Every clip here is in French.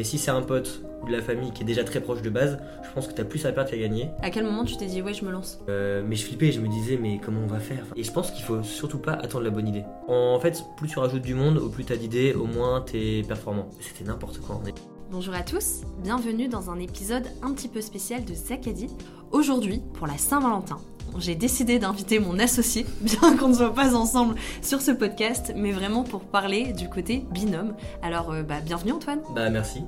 Mais si c'est un pote ou de la famille qui est déjà très proche de base, je pense que t'as plus à perdre qu'à gagner. À quel moment tu t'es dit ouais je me lance? Euh, mais je flippais, je me disais mais comment on va faire? Et je pense qu'il faut surtout pas attendre la bonne idée. En fait, plus tu rajoutes du monde, au plus t'as d'idées, au moins t'es performant. C'était n'importe quoi. Bonjour à tous, bienvenue dans un épisode un petit peu spécial de Zakadi. Aujourd'hui, pour la Saint-Valentin, j'ai décidé d'inviter mon associé, bien qu'on ne soit pas ensemble sur ce podcast, mais vraiment pour parler du côté binôme. Alors, euh, bah, bienvenue Antoine. Bah merci.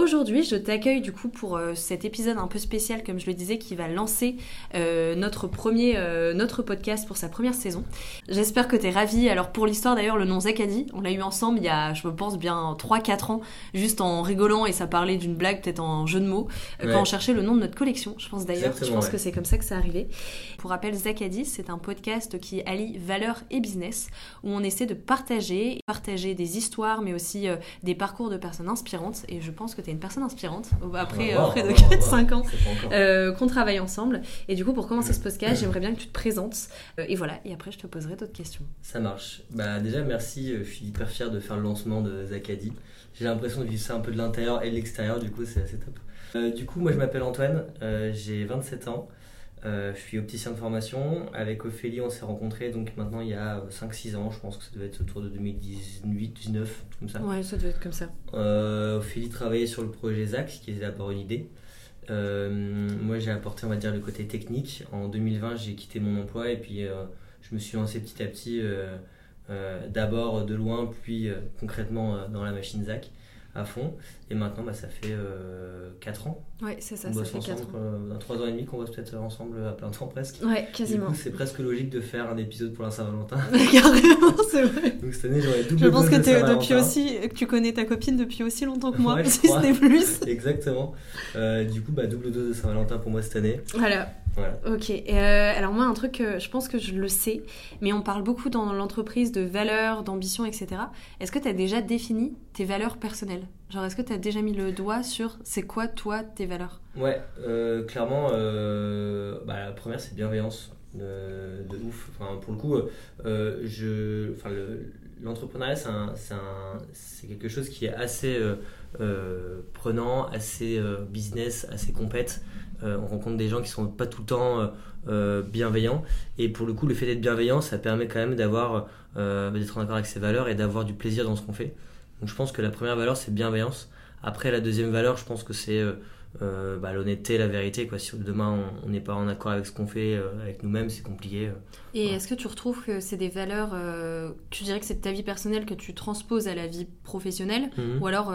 Aujourd'hui, je t'accueille du coup pour euh, cet épisode un peu spécial, comme je le disais, qui va lancer euh, notre premier, euh, notre podcast pour sa première saison. J'espère que t'es ravi. Alors pour l'histoire d'ailleurs, le nom Zakadi, on l'a eu ensemble il y a, je pense bien 3-4 ans, juste en rigolant et ça parlait d'une blague, peut-être en jeu de mots, Ouais. quand on cherchait le nom de notre collection. Je pense d'ailleurs, je pense ouais. que c'est comme ça que ça arrivé. Pour rappel, Zakadi, c'est un podcast qui allie valeur et business, où on essaie de partager, partager des histoires, mais aussi des parcours de personnes inspirantes. Et je pense que tu es une personne inspirante, après, va euh, voir, près on de va voir, 4-5 ans. Euh, qu'on travaille ensemble. Et du coup, pour commencer ce podcast, j'aimerais bien que tu te présentes. Euh, et voilà, et après, je te poserai d'autres questions. Ça marche. Bah déjà merci, je suis hyper fier de faire le lancement de Zakadi. J'ai l'impression de vivre ça un peu de l'intérieur et de l'extérieur, du coup c'est assez top. Du coup moi je m'appelle Antoine, j'ai 27 ans, Euh, je suis opticien de formation. Avec Ophélie on s'est rencontrés donc maintenant il y a 5-6 ans, je pense que ça devait être autour de 2018-19, comme ça. Ouais, ça devait être comme ça. Euh, Ophélie travaillait sur le projet ZAC, qui était d'abord une idée. Euh, moi, j'ai apporté, on va dire, le côté technique. En 2020, j'ai quitté mon emploi et puis euh, je me suis lancé petit à petit, euh, euh, d'abord de loin, puis euh, concrètement euh, dans la machine ZAC à fond. Et maintenant, bah, ça fait 4 ans. Ouais, c'est ça, on ça bosse fait 4 ensemble, ans. euh, dans 3 ans et demi qu'on bosse peut-être ensemble à plein temps presque. Ouais, quasiment. c'est presque logique de faire un épisode pour la Saint-Valentin. Carrément, c'est vrai. Donc cette année, j'aurai double Je pense que, de depuis aussi, que tu connais ta copine depuis aussi longtemps que moi, Ouais, si ce n'est plus. Exactement. Euh, du coup, bah, double dose de Saint-Valentin pour moi cette année. Voilà, Voilà. ok. Euh, alors moi, un truc, euh, je pense que je le sais, mais on parle beaucoup dans l'entreprise de valeurs, d'ambition, etc. Est-ce que tu as déjà défini tes valeurs personnelles? Genre, est-ce que tu as déjà mis le doigt sur c'est quoi, toi, tes valeurs? Ouais, euh, clairement, euh, bah, la première c'est bienveillance euh, de ouf. Enfin, pour le coup, je, enfin, le- l'entrepreneuriat c'est quelque chose qui est assez prenant, assez business, assez compète. Euh, on rencontre des gens qui sont pas tout le temps euh, euh, bienveillants. Et pour le coup, le fait d'être bienveillant, ça permet quand même d'avoir, euh, d'être en accord avec ses valeurs et d'avoir du plaisir dans ce qu'on fait. Donc je pense que la première valeur c'est bienveillance. Après la deuxième valeur, je pense que c'est bah, l'honnêteté, la vérité. Quoi. Si demain on- n'est pas en accord avec ce qu'on fait, avec nous-mêmes, c'est compliqué. Et est-ce que tu retrouves que c'est des valeurs, tu dirais que c'est de ta vie personnelle que tu transposes à la vie professionnelle Mhm. Ou alors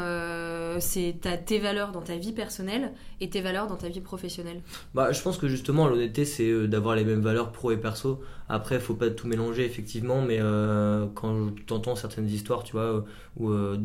c'est t'as tes valeurs dans ta vie personnelle et tes valeurs dans ta vie professionnelle Bah, je pense que justement l'honnêteté c'est euh, d'avoir les mêmes valeurs pro et perso. Après, faut pas tout mélanger effectivement, mais euh, quand tu entends certaines histoires, tu vois, euh, euh,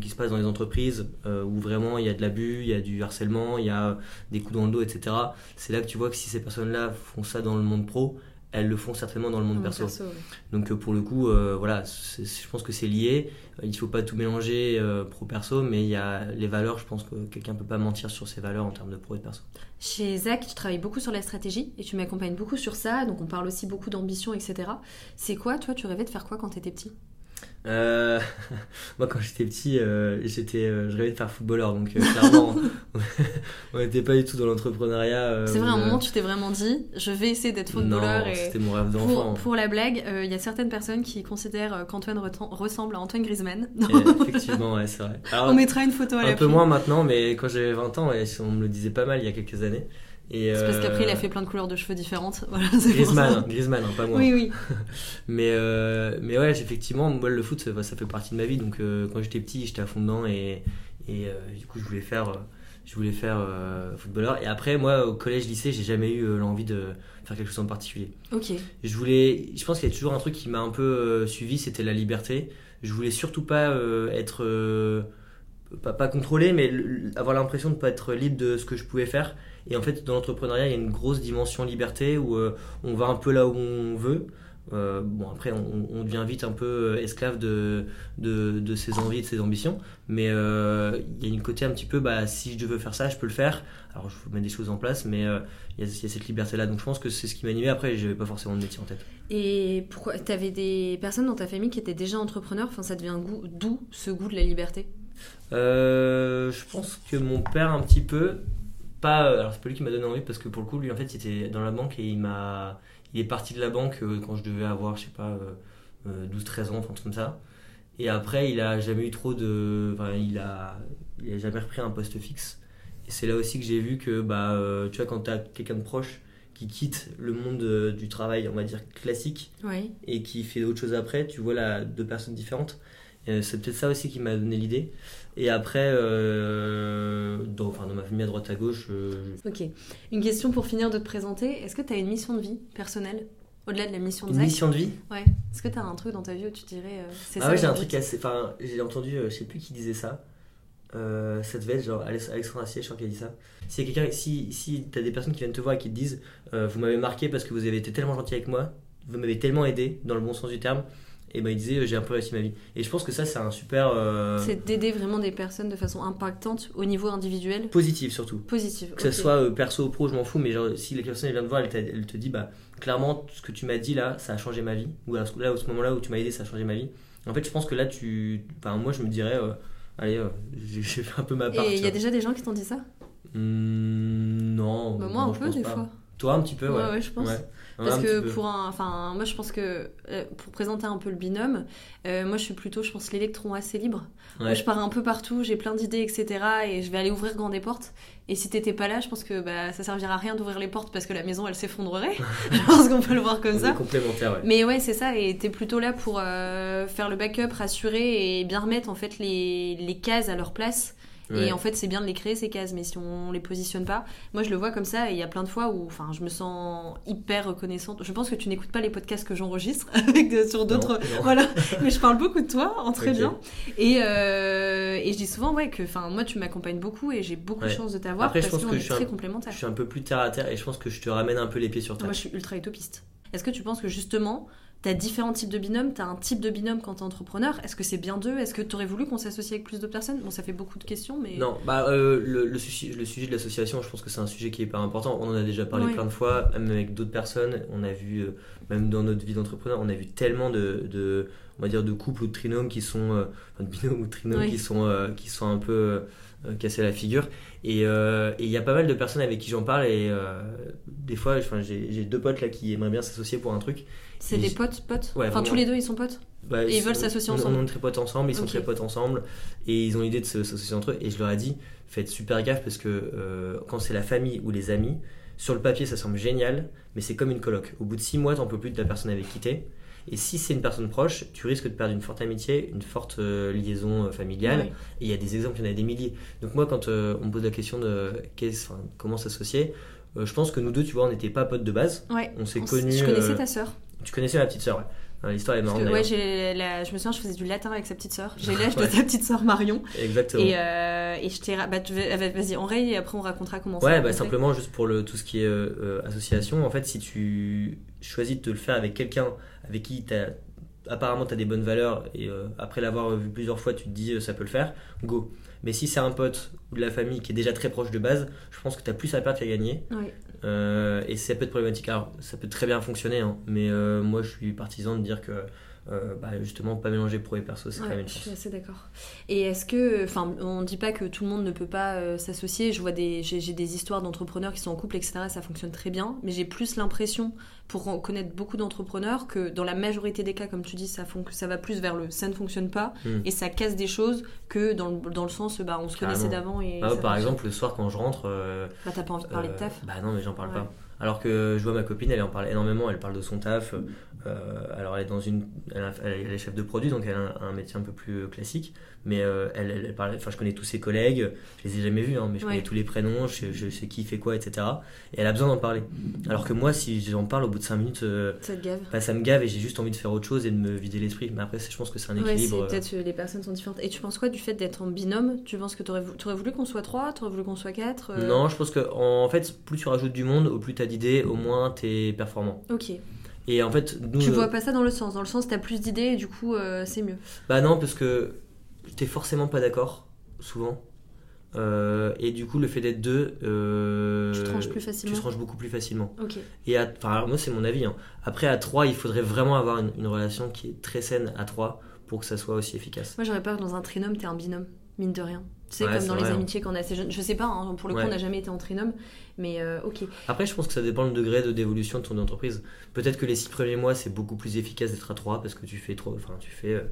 qui se passent dans les entreprises, euh, où vraiment il y a de l'abus, il y a du harcèlement, il y a des coups dans le dos, etc. C'est là que tu vois que si ces personnes-là font ça dans le monde pro, elles le font certainement dans le monde Dans perso. ouais. Donc euh, pour le coup, euh, voilà, je pense que c'est lié. Euh, Il faut pas tout mélanger euh, pro perso, mais il y a les valeurs. Je pense que quelqu'un peut pas mentir sur ses valeurs en termes de pro et de perso. Chez Zach, tu travailles beaucoup sur la stratégie et tu m'accompagnes beaucoup sur ça, donc on parle aussi beaucoup d'ambition, etc. C'est quoi, toi, tu rêvais de faire quoi quand t'étais petit? Euh, moi, quand j'étais petit, euh, j'étais, euh, je rêvais de faire footballeur, donc clairement, on n'était pas du tout dans l'entrepreneuriat. C'est vrai, à un moment, tu t'es vraiment dit, je vais essayer d'être footballeur non, et. c'était mon rêve d'enfant. pour la blague, il y a certaines personnes qui considèrent qu'Antoine ressemble à Antoine Griezmann. Et effectivement, ouais, c'est vrai. Alors, on mettra une photo à un la peu moins maintenant, mais quand j'avais 20 ans, ouais, on me le disait pas mal il y a quelques années. Et, C'est parce euh, qu'après, il a fait plein de couleurs de cheveux différentes. Voilà, Griezmann, Griezmann, hein, pas moi. Oui, oui. Mais, euh, mais ouais, effectivement, moi le foot ça, ça fait partie de ma vie. Donc euh, quand j'étais petit, j'étais à fond dedans et, et euh, du coup je voulais faire, euh, je voulais faire euh, footballeur. Et après, moi au collège, lycée, j'ai jamais eu euh, l'envie de faire quelque chose en particulier. Ok. Je voulais, je pense qu'il y a toujours un truc qui m'a un peu euh, suivi, c'était la liberté. Je voulais surtout pas euh, être euh, pas, pas contrôlé, mais avoir l'impression de pas être libre de ce que je pouvais faire. Et en fait, dans l'entrepreneuriat, il y a une grosse dimension liberté où euh, on va un peu là où on veut. Euh, bon, après, on, devient vite un peu esclave de, de, ses envies de ses ambitions. Mais euh, il y a une côté un petit peu, bah, si je veux faire ça, je peux le faire. Alors, je mettre des choses en place, mais euh, il y, a- cette liberté-là. Donc, je pense que c'est ce qui m'animait. Après, je n'avais pas forcément de métier en tête. Et pourquoi T'avais des personnes dans ta famille qui étaient déjà entrepreneurs? Enfin, ça devient d'où ce goût de la liberté? Euh, je pense que mon père, un petit peu, pas. Alors, c'est pas lui qui m'a donné envie parce que pour le coup, lui, en fait, il était dans la banque et il m'a. Il est parti de la banque euh, quand je devais avoir, je sais pas, euh, euh, 12-13 ans, enfin, truc comme ça. Et après, il a jamais eu trop de. Enfin, il a, il a jamais repris un poste fixe. Et c'est là aussi que j'ai vu que, bah, euh, tu vois, quand t'as quelqu'un de proche qui quitte le monde euh, du travail, on va dire classique, Oui. et qui fait autre chose après, tu vois là deux personnes différentes. C'est peut-être ça aussi qui m'a donné l'idée. Et après, euh, dans, enfin, dans ma famille à droite à gauche, euh, Ok. Une question pour finir de te présenter. Est-ce que tu as une mission de vie personnelle Au-delà de la mission de une Zach mission de vie. Ouais. Est-ce que tu as un truc dans ta vie où tu dirais euh, c'est Ah ça ouais, j'ai un truc assez. Enfin, j'ai entendu, euh, je sais plus qui disait ça. Euh, ça devait être genre Alex- Alexandre Assier, je crois qui a dit ça. Si, quelqu'un, si, si t'as des personnes qui viennent te voir et qui te disent Vous m'avez marqué parce que vous avez été tellement gentil avec moi, vous m'avez tellement aidé, dans le bon sens du terme, et ben il disait J'ai un peu réussi ma vie. Et je pense que ça, c'est un super. euh, C'est d'aider vraiment des personnes de façon impactante au niveau individuel, positif surtout. positive. Que ok. soit euh, perso ou pro, je m'en fous, mais genre, si la personne vient te voir, elle, te dit, bah, clairement, ce que tu m'as dit là, ça a changé ma vie. Ou ce, là, à ce moment-là où tu m'as aidé, ça a changé ma vie. En fait, je pense que là, tu. Enfin, moi, je me dirais, euh, allez, euh, j'ai fait un peu ma part. Et il y a déjà des gens qui t'ont dit ça? Hmm, non. Bah, Moi non, un peu des pas. fois. Toi, un petit peu, ouais. Ouais, ouais, je pense. Ouais. Parce un que pour un, enfin, moi je pense que euh, pour présenter un peu le binôme, euh, moi je suis plutôt, je pense, l'électron assez libre. Ouais. Moi, je pars un peu partout, j'ai plein d'idées, etc. Et je vais aller ouvrir grand des portes. Et si t'étais pas là, je pense que bah, ça servira à rien d'ouvrir les portes parce que la maison elle s'effondrerait. je pense qu'on peut le voir comme On ça. complémentaires, ouais. Mais ouais, c'est ça, et t'es plutôt là pour euh, faire le backup, rassurer et bien remettre en fait les, les cases à leur place. Ouais. Et en fait, c'est bien de les créer ces cases, mais si on les positionne pas, moi je le vois comme ça. Et il y a plein de fois où, enfin, je me sens hyper reconnaissante. Je pense que tu n'écoutes pas les podcasts que j'enregistre avec sur d'autres. Voilà, mais je parle beaucoup de toi, en très bien. Et, euh, et je dis souvent, ouais, que, enfin, moi tu m'accompagnes beaucoup et j'ai beaucoup de chance de t'avoir parce pense qu'on que est je très un- complémentaires. Je suis un peu plus terre à terre et je pense que je te ramène un peu les pieds sur terre. Moi, je suis ultra utopiste. Est-ce que tu penses que justement, t'as différents types de binômes, t'as un type de binôme quand t'es entrepreneur Est-ce que c'est bien d'eux? Est-ce que t'aurais voulu qu'on s'associe avec plus de personnes? Bon, ça fait beaucoup de questions, mais. Non, bah, euh, le, le, sujet, le sujet de l'association, je pense que c'est un sujet qui est hyper important. On en a déjà parlé Ouais. plein de fois, même avec d'autres personnes. On a vu, euh, même dans notre vie d'entrepreneur, on a vu tellement de, de, on va dire, de couples ou de trinômes qui sont, euh, enfin, de binômes ou de trinômes qui sont, euh, qui sont un peu euh, cassés la figure. Et euh, et il y a pas mal de personnes avec qui j'en parle et euh, des fois, j'ai deux potes là qui aimeraient bien s'associer pour un truc. C'est des potes, potes Ouais, Enfin, tous les deux, ils sont potes Bah, Et ils veulent s'associer ensemble. On est très potes ensemble, ils sont très potes ensemble et ils ont l'idée de s'associer entre eux. Et je leur ai dit, faites super gaffe parce que euh, quand c'est la famille ou les amis, sur le papier ça semble génial, mais c'est comme une coloc. Au bout de six mois, t'en peux plus de la personne avec qui t'es. Et si c'est une personne proche, tu risques de perdre une forte amitié, une forte euh, liaison euh, familiale. Ouais. Et il y a des exemples, il y en a des milliers. Donc moi, quand euh, on me pose la question de enfin, comment s'associer, je pense que nous deux, tu vois, on n'était pas potes de base. Ouais. On s'est On connus. Je connaissais ta sœur. Tu connaissais ma petite sœur, ouais. L'histoire est marrante que, ouais, la- je me souviens, je faisais du latin avec sa petite sœur. J'ai l'âge de Ouais. ta petite sœur Marion. Exactement. Et, euh, et je t'ai. Bah, tu veux- vas-y, enraye et après on racontera comment ça Ouais, bah simplement juste pour le, tout ce qui est euh, association, en fait, si tu choisis de te le faire avec quelqu'un avec qui t'as- apparemment tu as des bonnes valeurs et euh, après l'avoir vu plusieurs fois, tu te dis euh, ça peut le faire, go. Mais si c'est un pote ou de la famille qui est déjà très proche de base, je pense que tu as plus à perdre qu'à gagner. Euh, et ça peut être problématique. Alors, ça peut très bien fonctionner, hein, mais moi je suis partisan de dire que euh, bah, justement, pas mélanger pro et perso, c'est quand Ouais, même une je suis assez d'accord. Et est-ce que, enfin, on dit pas que tout le monde ne peut pas euh, s'associer. Je vois des, j'ai j'ai des histoires d'entrepreneurs qui sont en couple, etc. Ça fonctionne très bien. Mais j'ai plus l'impression, pour connaître beaucoup d'entrepreneurs, que dans la majorité des cas, comme tu dis, ça, fon- ça va plus vers le ça ne fonctionne pas Hmm. et ça casse des choses que dans le, dans le sens, bah, on se Carrément. connaissait d'avant et. Ah, par exemple, le soir quand je rentre, euh, Bah, t'as pas envie de parler de Euh, taf. Bah non, mais j'en parle Ouais. pas. Alors que je vois ma copine, elle en parle énormément, elle parle de son taf. euh, alors elle est dans une, elle, a- elle est chef de produit, donc elle a un, un métier un peu plus classique. Mais euh, elle, elle, elle parle, enfin je connais tous ses collègues, je les ai jamais vus, hein, mais je Ouais. connais tous les prénoms, je, je sais qui fait quoi, etc. Et elle a besoin d'en parler. Alors que moi, si j'en parle au bout de 5 minutes, euh, Ça te gave. bah, ça me gave et j'ai juste envie de faire autre chose et de me vider l'esprit. Mais après, je pense que c'est un Ouais, équilibre. euh, peut-être que les personnes sont différentes. Et tu penses quoi du fait d'être en binôme? Tu penses que t'aurais vou- t'aurais voulu qu'on soit trois? T'aurais voulu qu'on soit quatre Euh, Non, je pense que en fait, plus tu rajoutes du monde, au plus tu as d'idées, au moins tu es performant. Ok. Et en fait, nous. Tu euh, vois pas ça dans le sens. Dans le sens, t'as plus d'idées et du coup, euh, c'est mieux. Bah non, parce que t'es forcément pas d'accord, souvent. Euh, et du coup, le fait d'être deux. euh, Tu tranches plus Tu facilement. te ranges beaucoup plus facilement. Ok. Et à, enfin, alors moi, c'est mon avis. hein. Après, à trois, il faudrait vraiment avoir une, une relation qui est très saine à trois pour que ça soit aussi efficace. Moi, j'aurais peur que dans un trinôme, t'es un binôme, mine de rien. Tu sais, Ouais, comme dans les hein. amitiés quand on est assez jeune. Je sais pas, hein, pour le coup, on n'a jamais été en trinôme, mais euh, ok. Après, je pense que ça dépend le degré de d'évolution de ton entreprise. Peut-être que les six premiers mois, c'est beaucoup plus efficace d'être à trois parce que tu fais trop, enfin, tu fais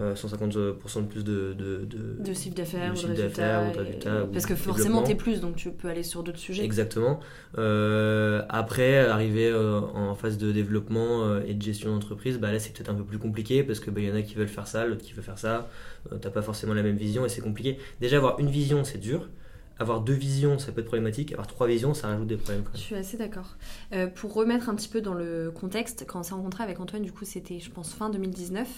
euh, euh, 150% de plus de, de, de- De chiffre d'affaires ou de résultats. Parce que forcément, développement. t'es plus, donc tu peux aller sur d'autres sujets. Exactement. Euh, après, arriver euh, en phase de développement et de gestion d'entreprise, bah là c'est peut-être un peu plus compliqué parce que bah, y en a qui veulent faire ça, l'autre qui veut faire ça. Euh, T'as pas forcément la même vision et c'est compliqué. Déjà avoir une vision c'est dur. Avoir deux visions ça peut être problématique. Avoir trois visions ça rajoute des problèmes. Quand Je suis assez d'accord. Euh, pour remettre un petit peu dans le contexte, quand on s'est rencontré avec Antoine, du coup, c'était, je pense, fin 2019.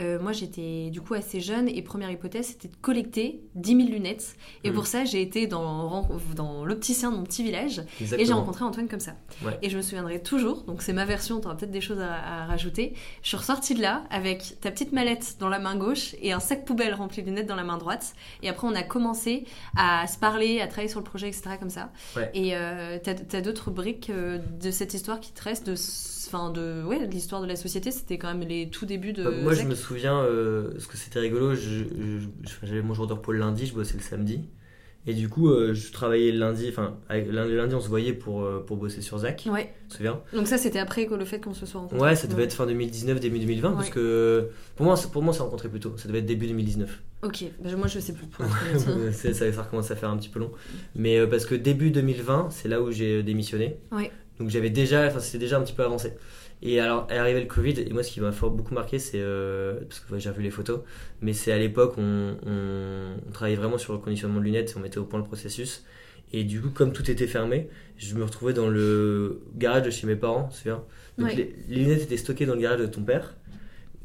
Euh, moi, j'étais du coup assez jeune et première hypothèse, c'était de collecter 10 000 lunettes. Et Mm. pour ça, j'ai été dans, dans l'opticien de mon petit village et j'ai rencontré Antoine comme ça. Ouais. Et je me souviendrai toujours, donc c'est ma version, tu auras peut-être des choses à, à rajouter. Je suis ressortie de là avec ta petite mallette dans la main gauche et un sac poubelle rempli de lunettes dans la main droite. Et après, on a commencé à se parler, à travailler sur le projet, etc. comme ça. Ouais. Et euh, t'as as, d'autres briques euh, de cette histoire qui te restent de, enfin de, ouais, de l'histoire de la société. C'était quand même les tout débuts de. Bah, moi je me souviens, euh, parce que c'était rigolo, j'avais mon jour de repos le lundi, je bossais le samedi. Et du coup, euh, je travaillais le lundi, enfin, le lundi, on se voyait pour, euh, pour bosser sur Zach, Ouais. tu te souviens? Donc ça, c'était après que le fait qu'on se soit rencontrés. Ouais, ça devait être fin 2019, début 2020, parce que pour moi, pour moi, c'est rencontré plus tôt. Ça devait être début 2019. Ok. Bah, moi, je sais plus. Pour être honnête. C'est- ça, ça commence à faire un petit peu long. Mais euh, parce que début 2020, c'est là où j'ai démissionné. Ouais. Donc j'avais déjà, enfin c'était déjà un petit peu avancé. Et alors est arrivé le Covid, et moi ce qui m'a fort- beaucoup marqué, c'est euh, parce que ouais, j'ai revu les photos, mais c'est à l'époque on, on, on travaillait vraiment sur le conditionnement de lunettes, on mettait au point le processus. Et du coup, comme tout était fermé, je me retrouvais dans le garage de chez mes parents, tu vois. Donc Ouais. les, les lunettes étaient stockées dans le garage de ton père.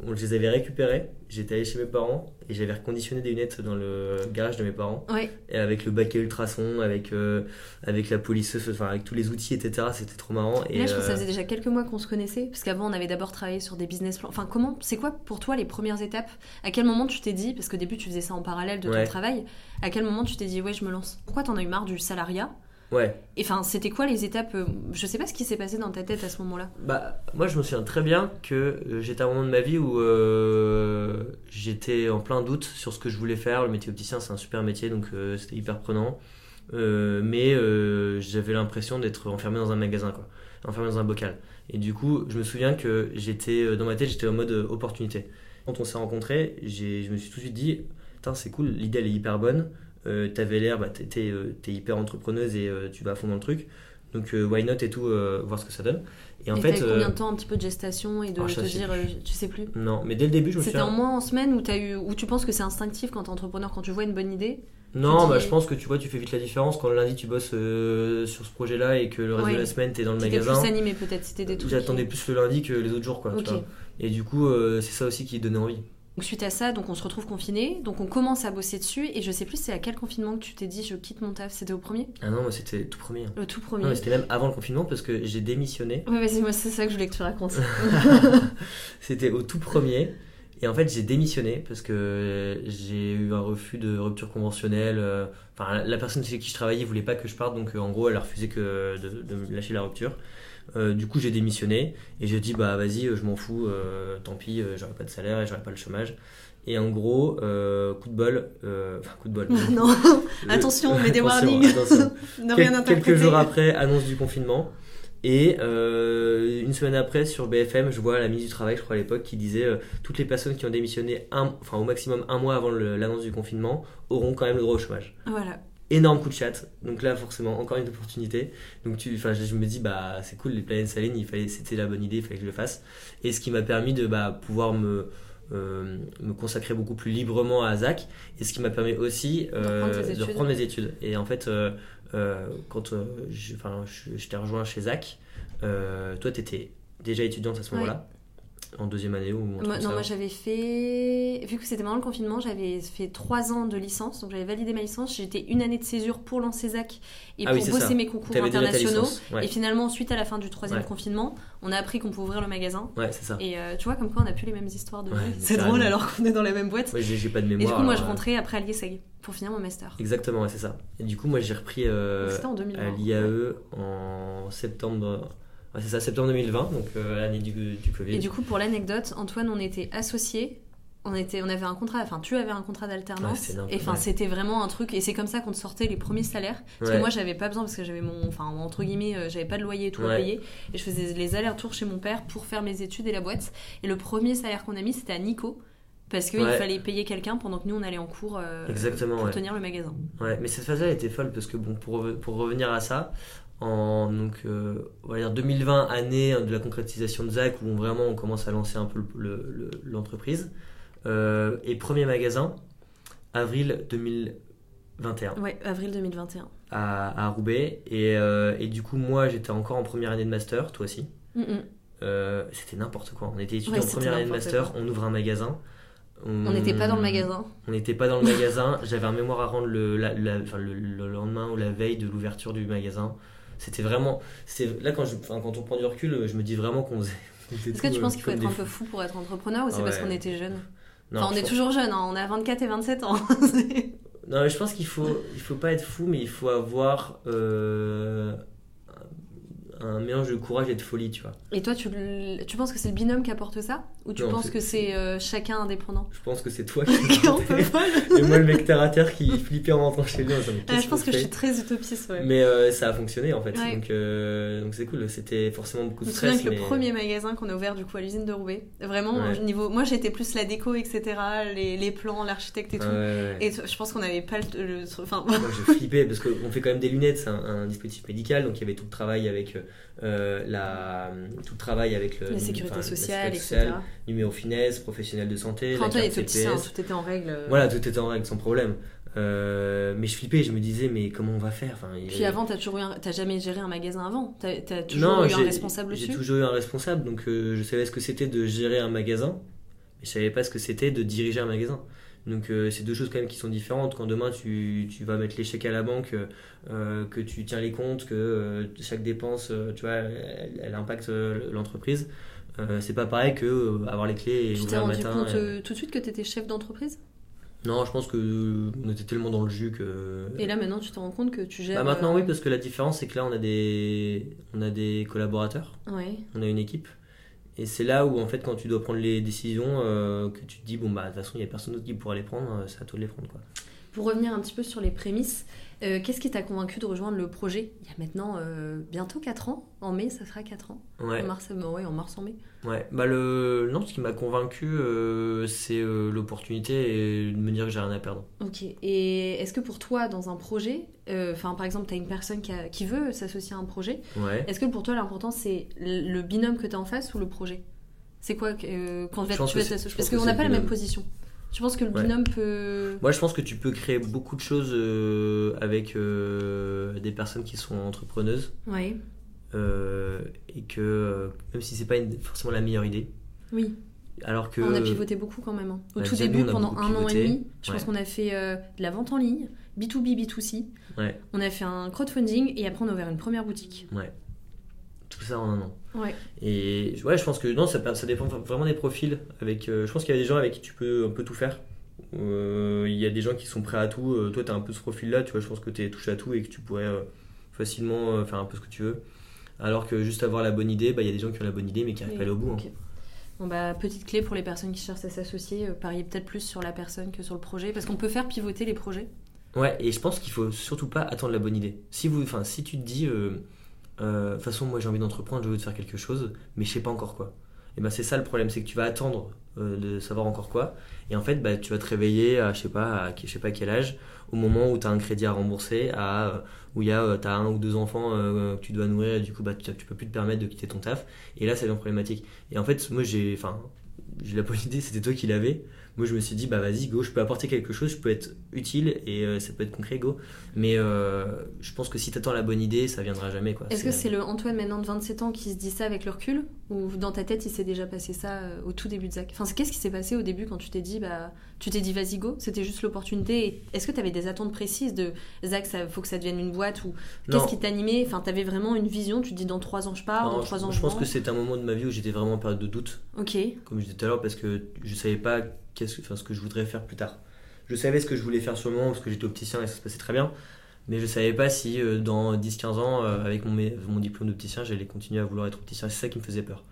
On, je les avais récupérées, j'étais allé chez mes parents et j'avais reconditionné des lunettes dans le garage de mes parents. Ouais. Et avec le baquet ultrason, avec, euh, avec la polisseuse, enfin avec tous les outils, etc. C'était trop marrant. Et, Là, je trouve que ça euh, faisait déjà quelques mois qu'on se connaissait, parce qu'avant, on avait d'abord travaillé sur des business plans. Enfin, comment, c'est quoi pour toi les premières étapes? À quel moment tu t'es dit, parce qu'au début, tu faisais ça en parallèle de Ouais. ton travail, à quel moment tu t'es dit, ouais, je me lance? Pourquoi t'en as eu marre du salariat? Ouais. Et enfin, c'était quoi les étapes euh, Je sais pas ce qui s'est passé dans ta tête à ce moment-là. Bah, moi, je me souviens très bien que euh, j'étais à un moment de ma vie où euh, j'étais en plein doute sur ce que je voulais faire. Le métier opticien, c'est un super métier, donc euh, c'était hyper prenant. Euh, mais j'avais l'impression d'être enfermé dans un magasin, quoi. Enfermé dans un bocal. Et du coup, je me souviens que j'étais, dans ma tête, j'étais en mode opportunité. Quand on s'est rencontrés, je me suis tout de suite dit, c'est cool, l'idée elle est hyper bonne. Euh, T'avais l'air, bah, t'es euh, hyper entrepreneuse et euh, tu vas à fond dans le truc. Donc, euh, why not et tout, voir ce que ça donne. Et en et fait. combien de temps, un petit peu de gestation et de alors, je te dire, tu sais plus? Non, mais dès le début, je me C'était souviens. en mois, en semaine, où, as eu, où tu penses que c'est instinctif quand t'es entrepreneur, quand tu vois une bonne idée? Non, tu bah, je pense que tu vois, tu fais vite la différence quand le lundi tu bosses euh, sur ce projet-là et que le reste Ouais. de la semaine t'es dans le T'étais magasin. plus animé peut-être, c'était des trucs. J'attendais plus le lundi que les autres jours, quoi. tu Ok. vois. Et du coup, euh, c'est ça aussi qui donnait envie. Donc suite à ça, donc on se retrouve confiné, donc on commence à bosser dessus, et je sais plus c'est à quel confinement que tu t'es dit je quitte mon taf, c'était au premier? Ah non, moi c'était tout premier. Le tout premier. c'était même avant le confinement parce que j'ai démissionné. Ouais, vas-y, moi c'est ça que je voulais que tu racontes. C'était au tout premier. Et en fait, j'ai démissionné parce que j'ai eu un refus de rupture conventionnelle. euh, Enfin, la personne chez qui je travaillais voulait pas que je parte, donc euh, en gros, elle a refusé que de, de me lâcher la rupture. Euh, du coup, j'ai démissionné et j'ai dit bah vas-y, euh, je m'en fous, euh, tant pis, j'aurai pas de salaire et j'aurai pas le chômage. Et en gros, euh, coup de bol, enfin coup de bol. non, attention, mais des warnings. ne Quel- rien interpréter. quelques jours après, annonce du confinement. Et euh, une semaine après, sur BFM, je vois la ministre du Travail, je crois à l'époque, qui disait euh, toutes les personnes qui ont démissionné un, enfin, au maximum un mois avant l'annonce du confinement auront quand même le droit au chômage. Voilà. Énorme coup de chat. Donc là, forcément, encore une opportunité. Donc tu, enfin, je, je me dis, bah, c'est cool, les planètes s'alignent, il fallait, c'était la bonne idée, il fallait que je le fasse. Et ce qui m'a permis de bah, pouvoir me, euh, me consacrer beaucoup plus librement à Zach. Et ce qui m'a permis aussi euh, de études. reprendre mes études. Et en fait, euh, euh, quand euh, je, enfin, je, je t'ai rejoint chez Zach, euh, toi, tu étais déjà étudiante à ce moment-là. En deuxième année ou Moi- non, moi j'avais fait. Vu que c'était pendant le confinement, j'avais fait trois ans de licence, donc j'avais validé ma licence. J'étais une année de césure pour l'ANCESAC et Ah pour bosser ça. mes concours internationaux. Ouais. Et finalement, suite à la fin du troisième Ouais. confinement, on a appris qu'on pouvait ouvrir le magasin. Ouais, c'est ça. Et euh, tu vois, comme quoi on n'a plus les mêmes histoires de vie. C'est drôle alors qu'on est dans la même boîte. J'ai pas de et mémoire. du coup, moi je euh, rentrais après à l'IESEG pour finir mon master. Exactement, c'est ça. Et du coup, moi j'ai repris euh, C'était en 2020. à l'IAE en septembre. Ouais, c'est ça, septembre 2020, donc euh, l'année du, du Covid. Et du coup, pour l'anecdote, Antoine, on était associés. On, était, on avait un contrat, enfin tu avais un contrat Ouais, d'alternance énorme, et enfin ouais. c'était vraiment un truc et c'est comme ça qu'on te sortait les premiers salaires parce Ouais. que moi j'avais pas besoin parce que j'avais mon enfin entre guillemets euh, j'avais pas de loyer et tout à Ouais. payer et je faisais les allers-retours chez mon père pour faire mes études et la boîte et le premier salaire qu'on a mis c'était à Nico parce qu'il Ouais. fallait payer quelqu'un pendant que nous on allait en cours euh, Exactement, pour ouais. tenir le magasin Ouais, mais cette phase-là était folle parce que bon, pour, pour revenir à ça, en donc, euh, on va dire 2020, année de la concrétisation de Zach, où on, vraiment on commence à lancer un peu le- le- le- l'entreprise, euh, et premier magasin, avril 2021, ouais avril 2021 à, à Roubaix, et, euh, et du coup, moi j'étais encore en première année de master, toi aussi. Mm, c'était n'importe quoi. On était étudiants Ouais, en première année de master, quoi. on ouvre un magasin. on n'était pas dans le magasin On n'était pas dans le magasin. J'avais un mémoire à rendre le, la- la- enfin, le, le lendemain ou la veille de l'ouverture du magasin. C'était vraiment. c'est Là, quand, je, enfin, quand on prend du recul, je me dis vraiment qu'on faisait. est-ce que tu euh, penses qu'il faut être un peu fou pour être entrepreneur ou c'est Ah parce qu'on était jeunes Non, Enfin on est pense- toujours jeunes, hein, on a 24 et 27 ans Non, mais je pense qu'il faut, il faut pas être fou, mais il faut avoir euh, un mélange de courage et de folie, tu vois. Et toi, tu, tu penses que c'est le binôme qui apporte ça? Ou tu Non, penses que c'est euh, chacun indépendant? Je pense que c'est toi qui. Un peu folle Et moi, le mec terre à terre qui flippait en rentrant chez lui. en disant, mais Ah, Je pense que je suis très utopiste, ouais. Mais euh, ça a fonctionné en fait, Ouais. donc euh, donc c'est cool. C'était forcément beaucoup Je de me souviens stress. que le premier magasin qu'on a ouvert du coup à l'usine de Roubaix, vraiment Ouais. au niveau, moi j'étais plus la déco etc, les, les plans, l'architecte et tout. Ouais, ouais. Et je pense qu'on n'avait pas le, le- enfin Moi je flippais parce qu'on fait quand même des lunettes, c'est un, un dispositif médical, donc il y avait tout le travail avec euh, la tout le travail avec le la sécurité la sociale, etc. numéro finesse, professionnel de santé, la carte petit, hein, CPS. tout était en règle. Voilà, tout était en règle sans problème. Euh, mais je flippais, je me disais mais comment on va faire enfin, Puis avait- avant, t'as toujours un- t'as jamais géré un magasin avant. T'as as toujours Non, eu un j'ai- responsable J'ai dessus. toujours eu un responsable, donc euh, je savais ce que c'était de gérer un magasin, mais je savais pas ce que c'était de diriger un magasin. Donc euh, c'est deux choses quand même qui sont différentes. Quand demain tu, tu vas mettre les chèques à la banque, euh, que tu tiens les comptes, que euh, chaque dépense, tu vois, elle, elle impacte l'entreprise. c'est pas pareil que avoir les clés et Tu t'es rendu matin. compte et- tout de suite que t'étais chef d'entreprise? Non, je pense que on était tellement dans le jus que. Et là maintenant, tu te rends compte que tu gères. Bah, maintenant oui, parce que la différence c'est que là on a des on a des collaborateurs. Ouais. on a une équipe. Et c'est là où, en fait, quand tu dois prendre les décisions, euh, que tu te dis, bon, bah, de toute façon, il n'y a personne d'autre qui pourra les prendre, euh, c'est à toi de les prendre, quoi. Pour revenir un petit peu sur les prémices, euh, qu'est-ce qui t'a convaincu de rejoindre le projet Il y a maintenant euh, bientôt 4 ans. En mai, ça fera 4 ans. Ouais, En mars, euh, ouais, en mars, en mai. ouais. Bah, le... Non, ce qui m'a convaincu, euh, c'est l'opportunité et de me dire que j'ai rien à perdre. Ok. Et est-ce que pour toi, dans un projet, enfin par exemple, tu as une personne qui, a- qui veut s'associer à un projet, Ouais. est-ce que pour toi, l'important, c'est le binôme que tu as en face ou le projet? C'est quoi quand tu vas t'associer? Parce qu'on n'a pas la même position. Tu penses que le Ouais. binôme peut. Moi, je pense que tu peux créer beaucoup de choses euh, avec euh, des personnes qui sont entrepreneuses Ouais. euh, et que, même si c'est pas une- forcément la meilleure idée, Oui. alors que. On a pivoté beaucoup quand même. hein. Au bah, tout début, pendant un an et demi, je pense qu'on a fait de la vente en ligne, B2B, B2C. Ouais. On a fait un crowdfunding et après on a ouvert une première boutique. Ouais. Tout ça en un an. Ouais. Et ouais, je pense que non, ça, ça dépend vraiment des profils. Avec, euh, je pense qu'il y a des gens avec qui tu peux un peu tout faire. Euh, Il y a des gens qui sont prêts à tout. Euh, toi, tu as un peu ce profil-là, tu vois, je pense que tu es touché à tout et que tu pourrais facilement faire un peu ce que tu veux. Alors que juste avoir la bonne idée, bah, il y a des gens qui ont la bonne idée mais qui n'arrivent pas à aller au bout. hein. Bon bah petite clé pour les personnes qui cherchent à s'associer, parier peut-être plus sur la personne que sur le projet, parce qu'on peut faire pivoter les projets. Ouais, et je pense qu'il faut surtout pas attendre la bonne idée. Si, vous, si tu te dis, euh, euh, de toute façon, moi j'ai envie d'entreprendre, je veux faire quelque chose, mais je sais pas encore quoi. Et ben c'est ça le problème, c'est que tu vas attendre euh, de savoir encore quoi, et en fait, bah, tu vas te réveiller à je sais pas, à, je sais pas quel âge, au moment où tu as un crédit à rembourser, à, euh, où il y a, t'as un ou deux enfants que tu dois nourrir, et du coup, bah, tu, tu peux plus te permettre de quitter ton taf, et là, c'est une problématique. Et en fait, moi j'ai, enfin, j'ai la bonne idée, c'était toi qui l'avais, moi je me suis dit, bah vas-y, go, je peux apporter quelque chose, je peux être utile et euh, ça peut être concret, go. Mais euh, je pense que si t'attends la bonne idée, ça viendra jamais. quoi. Est-ce que c'est le Antoine maintenant de 27 ans qui se dit ça avec le recul Ou dans ta tête, il s'est déjà passé ça euh, au tout début de Zach? Enfin, qu'est-ce qui s'est passé au début quand tu t'es dit, bah, tu t'es dit, vas-y, go C'était juste l'opportunité. Est-ce que tu avais des attentes précises de Zach, ça faut que ça devienne une boîte Ou qu'est-ce qui t'animait? Enfin, t'avais vraiment une vision, tu te dis, dans 3 ans, je pars, Non, dans je, 3 ans, je je pense que c'est un moment de ma vie où j'étais vraiment en période de doute, Ok, comme je disais tout à l'heure, parce que je savais pas qu'est-ce, enfin, ce que je voudrais faire plus tard. Je savais ce que je voulais faire sur le moment parce que j'étais opticien et ça se passait très bien, mais je savais pas si euh, dans 10-15 ans, euh, avec mon, mon diplôme d'opticien, j'allais continuer à vouloir être opticien. C'est ça qui me faisait peur.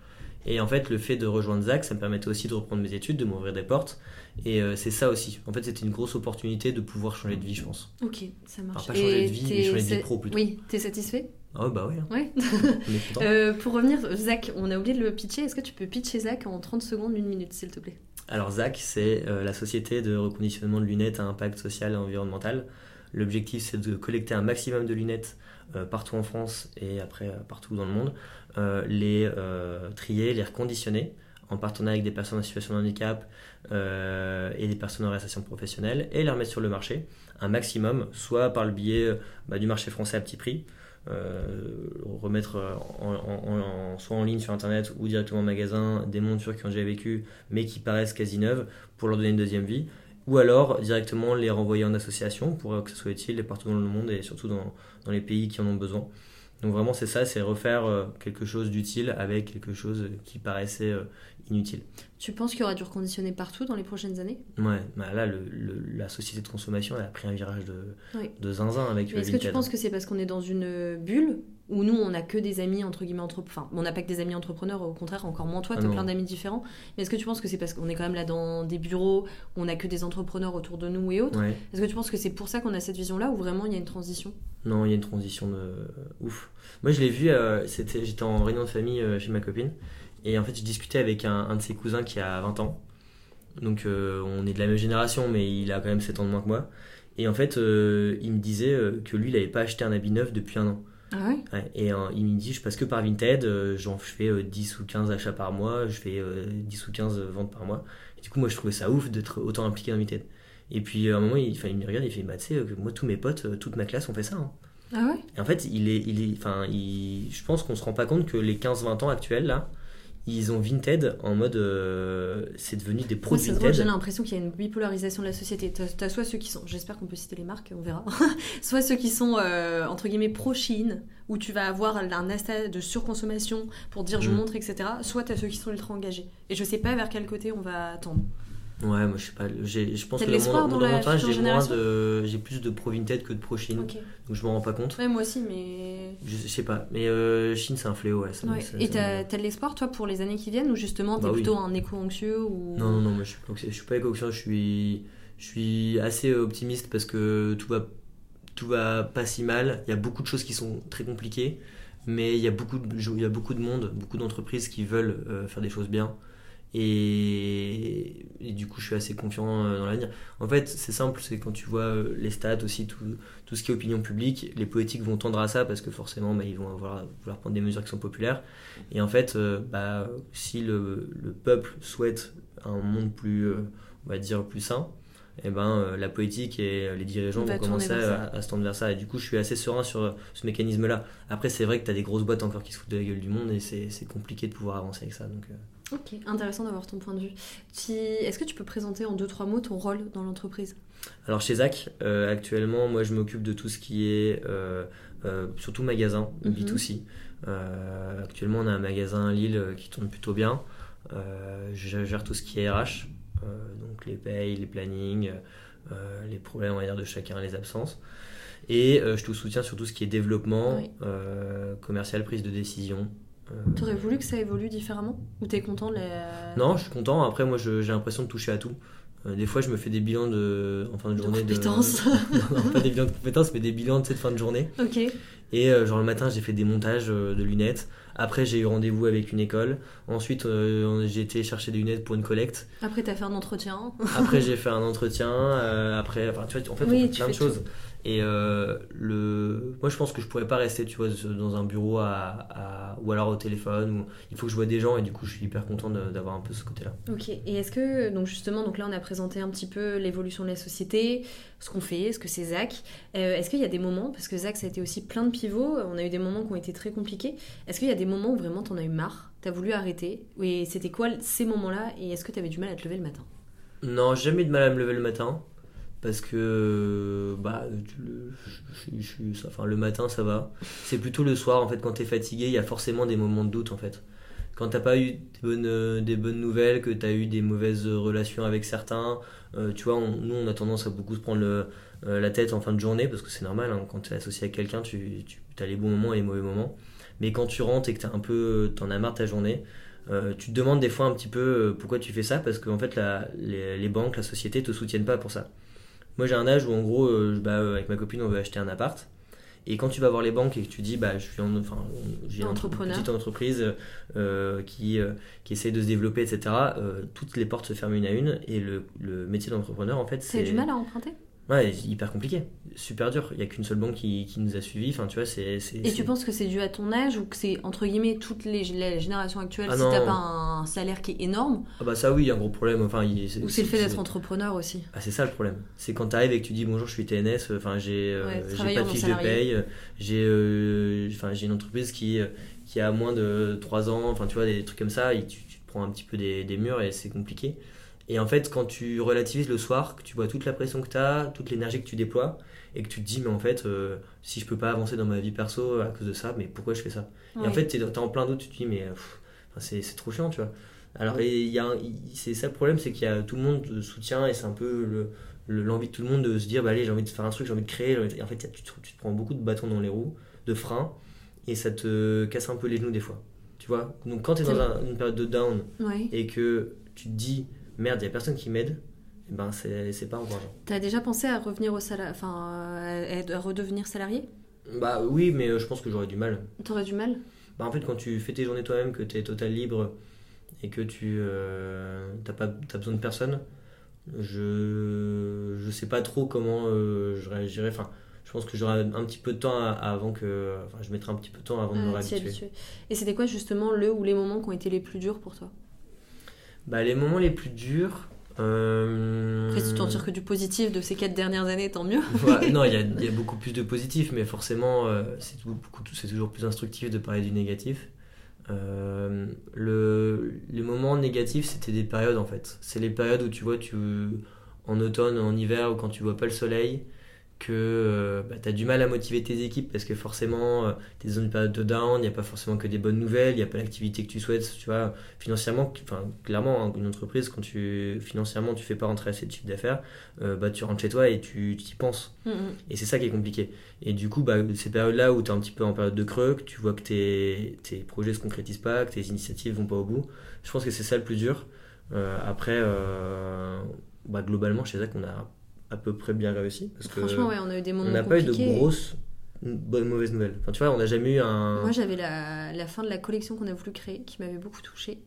Et en fait, le fait de rejoindre Zach, ça me permettait aussi de reprendre mes études, de m'ouvrir des portes. Et euh, c'est ça aussi. En fait, c'était une grosse opportunité de pouvoir changer de vie, je pense. ok, ça marche. Alors, pas changer Et de vie, mais changer de vie pro, plutôt. Oui, t'es satisfait? Ah bah oui, hein. Ouais. content. Euh, pour revenir, Zach, on a oublié de le pitcher. Est-ce que tu peux pitcher Zach en 30 secondes, une minute, s'il te plaît? Alors ZAC, c'est euh, la société de reconditionnement de lunettes à impact social et environnemental. L'objectif, c'est de collecter un maximum de lunettes partout en France et après euh, partout dans le monde, euh, les euh, trier, les reconditionner en partenariat avec des personnes en situation de handicap euh, et des personnes en réinsertion professionnelle et les remettre sur le marché, un maximum, soit par le biais euh, bah, du marché français à petit prix, euh, remettre euh, en- soit en ligne sur internet ou directement en magasin des montures qui ont déjà vécu mais qui paraissent quasi neuves pour leur donner une deuxième vie ou alors directement les renvoyer en association pour euh, que ce soit utile partout dans le monde et surtout dans, dans les pays qui en ont besoin. Donc vraiment c'est ça, c'est refaire euh, quelque chose d'utile avec quelque chose qui paraissait euh, inutile. Tu penses qu'il y aura du reconditionné partout dans les prochaines années? Ouais, bah là le, le- la société de consommation elle a pris un virage de, Oui. de zinzin avec Est-ce que tu penses que c'est parce qu'on est dans une bulle où nous on n'a que des amis entre guillemets entrepreneurs Enfin, on n'a pas que des amis entrepreneurs, au contraire, encore moins toi, Ah t'as non. plein d'amis différents. Mais est-ce que tu penses que c'est parce qu'on est quand même là dans des bureaux où on n'a que des entrepreneurs autour de nous et autres Ouais. Est-ce que tu penses que c'est pour ça qu'on a cette vision-là ou vraiment il y a une transition? Non, il y a une transition de ouf. Moi, je l'ai vu, euh, c'était, j'étais en réunion de famille euh, chez ma copine, et en fait, je discutais avec un, un de ses cousins qui a 20 ans. Donc, euh, on est de la même génération, mais il a quand même 7 ans de moins que moi. Et en fait, il me disait que lui, il n'avait pas acheté un habit neuf depuis un an. Ah ouais Ouais, et euh, il me dit, je passe que par Vinted, euh, j'en je fais euh, 10 ou 15 achats par mois, je fais euh, 10 ou 15 ventes par mois. Et du coup, moi, je trouvais ça ouf d'être autant impliqué dans Vinted. Et puis, à un moment, il, il me regarde, il fait, bah, tu sais, euh, moi, tous mes potes, euh, toute ma classe, on fait ça. hein. Ah ouais Et en fait, il est, il est, il, je pense qu'on se rend pas compte que les 15-20 ans actuels, là, ils ont Vinted en mode. euh, c'est devenu des de c'est drôle, j'ai Vinted. l'impression qu'il y a une bipolarisation de la société. T'as t'as soit ceux qui sont, j'espère qu'on peut citer les marques, on verra, soit ceux qui sont euh, entre guillemets pro-Chine, où tu vas avoir un astat de surconsommation pour dire je Mm. montre, etc. Soit t'as ceux qui sont ultra engagés. Et je sais pas vers quel côté on va tendre. Ouais, moi je sais pas. Je pense que de dans mon, future j'ai moins de, j'ai plus de pro Vinted que de pro Chine. Ok. Donc je m'en rends pas compte. Ouais, moi aussi, mais. Je, je sais pas. Mais euh, Chine, c'est un fléau, ouais. ça me- Ouais. ça- Et t'as de l'espoir, toi, pour les années qui viennent, ou justement t'es Bah oui. plutôt un éco-anxieux ou... Non, non, non, moi je suis pas, je suis pas éco-anxieux, je suis, je suis assez optimiste parce que tout va, tout va pas si mal. Il y a beaucoup de choses qui sont très compliquées, mais il y a beaucoup de, il y a beaucoup de monde, beaucoup d'entreprises qui veulent euh, faire des choses bien. Et, et du coup, je suis assez confiant euh, dans l'avenir. En fait, c'est simple, c'est quand tu vois euh, les stats aussi, tout, tout ce qui est opinion publique, les politiques vont tendre à ça parce que forcément, bah, ils vont avoir, vouloir prendre des mesures qui sont populaires. Et en fait, euh, bah, si le, le peuple souhaite un monde plus, on va dire, plus sain, et ben, euh, la politique et les dirigeants vont commencer à, à se tendre vers ça. Et du coup, je suis assez serein sur euh, ce mécanisme-là. Après, c'est vrai que tu as des grosses boîtes encore qui se foutent de la gueule du monde et c'est c'est compliqué de pouvoir avancer avec ça. Donc. Ok, intéressant d'avoir ton point de vue. Tu- Est-ce que tu peux présenter en deux, trois mots ton rôle dans l'entreprise? Alors chez Zach, euh, actuellement, moi je m'occupe de tout ce qui est euh, euh, surtout magasin, Mhm. B2C. Euh, actuellement, on a un magasin à Lille qui tourne plutôt bien. Je gère tout ce qui est RH, donc les payes, les plannings, les problèmes on va dire, de chacun, les absences. Et je te soutiens sur tout ce qui est développement, Oui. commercial, prise de décision. Euh, T'aurais voulu que ça évolue différemment Ou t'es content de la... non, je suis content. Après, moi, j'ai l'impression de toucher à tout. Euh, des fois, je me fais des bilans de, en fin de De journée. compétences. non, pas des bilans de compétences, mais des bilans de fin de journée. Ok. Et euh, genre le matin, j'ai fait des montages euh, de lunettes. Après, j'ai eu rendez-vous avec une école. Ensuite, j'ai été chercher des lunettes pour une collecte. Après, t'as fait un entretien. Après, j'ai fait un entretien. après, enfin, tu vois, en fait, Oui, on fait plein de choses. Et euh, le... moi, je pense que je pourrais pas rester, tu vois, dans un bureau à, à- ou alors au téléphone. Ou... Il faut que je vois des gens et du coup, je suis hyper content d'avoir un peu ce côté-là. Ok, et est-ce que, donc justement, donc là on a présenté un petit peu l'évolution de la société, ce qu'on fait, ce que c'est Zach. Euh, est-ce qu'il y a des moments, parce que Zach ça a été aussi plein de pivots, on a eu des moments qui ont été très compliqués, est-ce qu'il y a des moments où vraiment t'en as eu marre, t'as voulu arrêter, et c'était quoi ces moments-là, et est-ce que t'avais du mal à te lever le matin? Non, jamais eu de mal à me lever le matin. Parce que bah, tu le, matin ça va. C'est plutôt le soir en fait quand t'es fatigué, il y a forcément des moments de doute en fait. Quand t'as pas eu des bonnes, euh, nouvelles, que t'as eu des mauvaises relations avec certains, euh, tu vois, nous on a tendance à beaucoup se prendre euh, la tête en fin de journée parce que c'est normal, hein, quand t'es associé à quelqu'un, tu, as les bons moments et les mauvais moments. Mais quand tu rentres et que t'as un peu, t'en as marre ta journée, euh, tu te demandes des fois un petit peu euh, pourquoi tu fais ça parce qu'en fait la- les, les banques, la société te soutiennent pas pour ça. Moi j'ai un âge où en gros euh, bah, euh, avec ma copine on veut acheter un appart. Et quand tu vas voir les banques et que tu dis bah je suis en, enfin j'ai une Entrepreneur. petite entreprise euh, qui, euh, qui essaie de se développer etc euh, toutes les portes se ferment une à une. Et le, le métier d'entrepreneur en fait c'est eu du mal à emprunter? Ouais c'est hyper compliqué. Super dur. Il y a qu'une seule banque qui, qui nous a suivis. Enfin tu vois c'est Et tu penses que c'est dû à ton âge, ou que c'est entre guillemets toutes les, la génération actuelle, Ah si t'as pas un salaire qui est énorme, ah bah ça oui il y a un gros problème. Enfin il- ou c'est le fait d'être entrepreneur aussi? Ah, c'est ça le problème. C'est quand tu arrives et que tu dis bonjour, je suis TNS, euh, enfin j'ai euh, Ouais, pas de fiche de paye, euh, j'ai euh, enfin j'ai une entreprise qui qui a moins de 3 ans, enfin tu vois des trucs comme ça, et tu, tu te prends un petit peu des, des murs et c'est compliqué. Et en fait, quand tu relativises le soir, que tu vois toute la pression que tu as, toute l'énergie que tu déploies et que tu te dis mais en fait euh, si je peux pas avancer dans ma vie perso à cause de ça, mais pourquoi je fais ça? Et en fait, t'es es en plein doute, tu te dis, mais c'est trop chiant, tu vois. Alors, c'est ça le problème, c'est qu'il y a tout le monde soutient et c'est un peu le- le- l'envie de tout le monde de se dire, bah allez, j'ai envie de faire un truc, j'ai envie de créer. j'ai envie de- Et en fait, tu, te, tu te prends beaucoup de bâtons dans les roues, de freins, et ça te casse un peu les genoux des fois. Tu vois? Donc, quand t'es dans C'est un- une période de down Ouais. et que tu te dis, merde, il y a personne qui m'aide, eh ben c'est pas encourageant. T'as déjà pensé à revenir au salaire, enfin à, à redevenir salarié? Bah oui, mais euh, je pense que j'aurais du mal. T'aurais du mal? Bah, en fait, quand tu fais tes journées toi-même, que tu es total libre et que tu n'as pas t'as besoin de personne, je je sais pas trop comment euh, je réagirais. Enfin, je pense que j'aurai un petit peu de temps avant que. Enfin, je mettrai un petit peu de temps avant de me t'y réhabituer. habituer. Et c'était quoi justement le ou les moments qui ont été les plus durs pour toi? Bah, les moments les plus durs. euh, Après, si tu en tires que du positif de ces quatre dernières années, tant mieux. Ouais, non, il y a, il y a beaucoup plus de positifs, mais forcément, euh, c'est toujours plus instructif de parler du négatif. Euh, le, les moments négatifs, c'était des périodes en fait. C'est les périodes où tu vois, tu, en automne, en hiver, ou quand tu vois pas le soleil, que euh, bah, tu as du mal à motiver tes équipes parce que forcément, tu es dans une période de down, il n'y a pas forcément que des bonnes nouvelles, il n'y a pas l'activité que tu souhaites. Tu vois, financièrement, enfin, clairement, hein, une entreprise, quand tu, financièrement, tu fais pas rentrer assez de chiffre d'affaires, euh, bah, tu rentres chez toi et tu tu y penses. Mm, mm. Et c'est ça qui est compliqué. Et du coup, bah, ces périodes-là où tu es un petit peu en période de creux, que tu vois que tes, tes projets se concrétisent pas, que tes initiatives vont pas au bout, je pense que c'est ça le plus dur. Euh, après, euh, bah, globalement, chez Zach, on a à peu près bien réussi. Parce que Franchement, ouais, on a eu des moments on n'a pas eu de grosses bonnes mauvaises nouvelles. Enfin, tu vois, on n'a jamais eu un. Moi, j'avais la, la fin de la collection qu'on a voulu créer qui m'avait beaucoup touchée.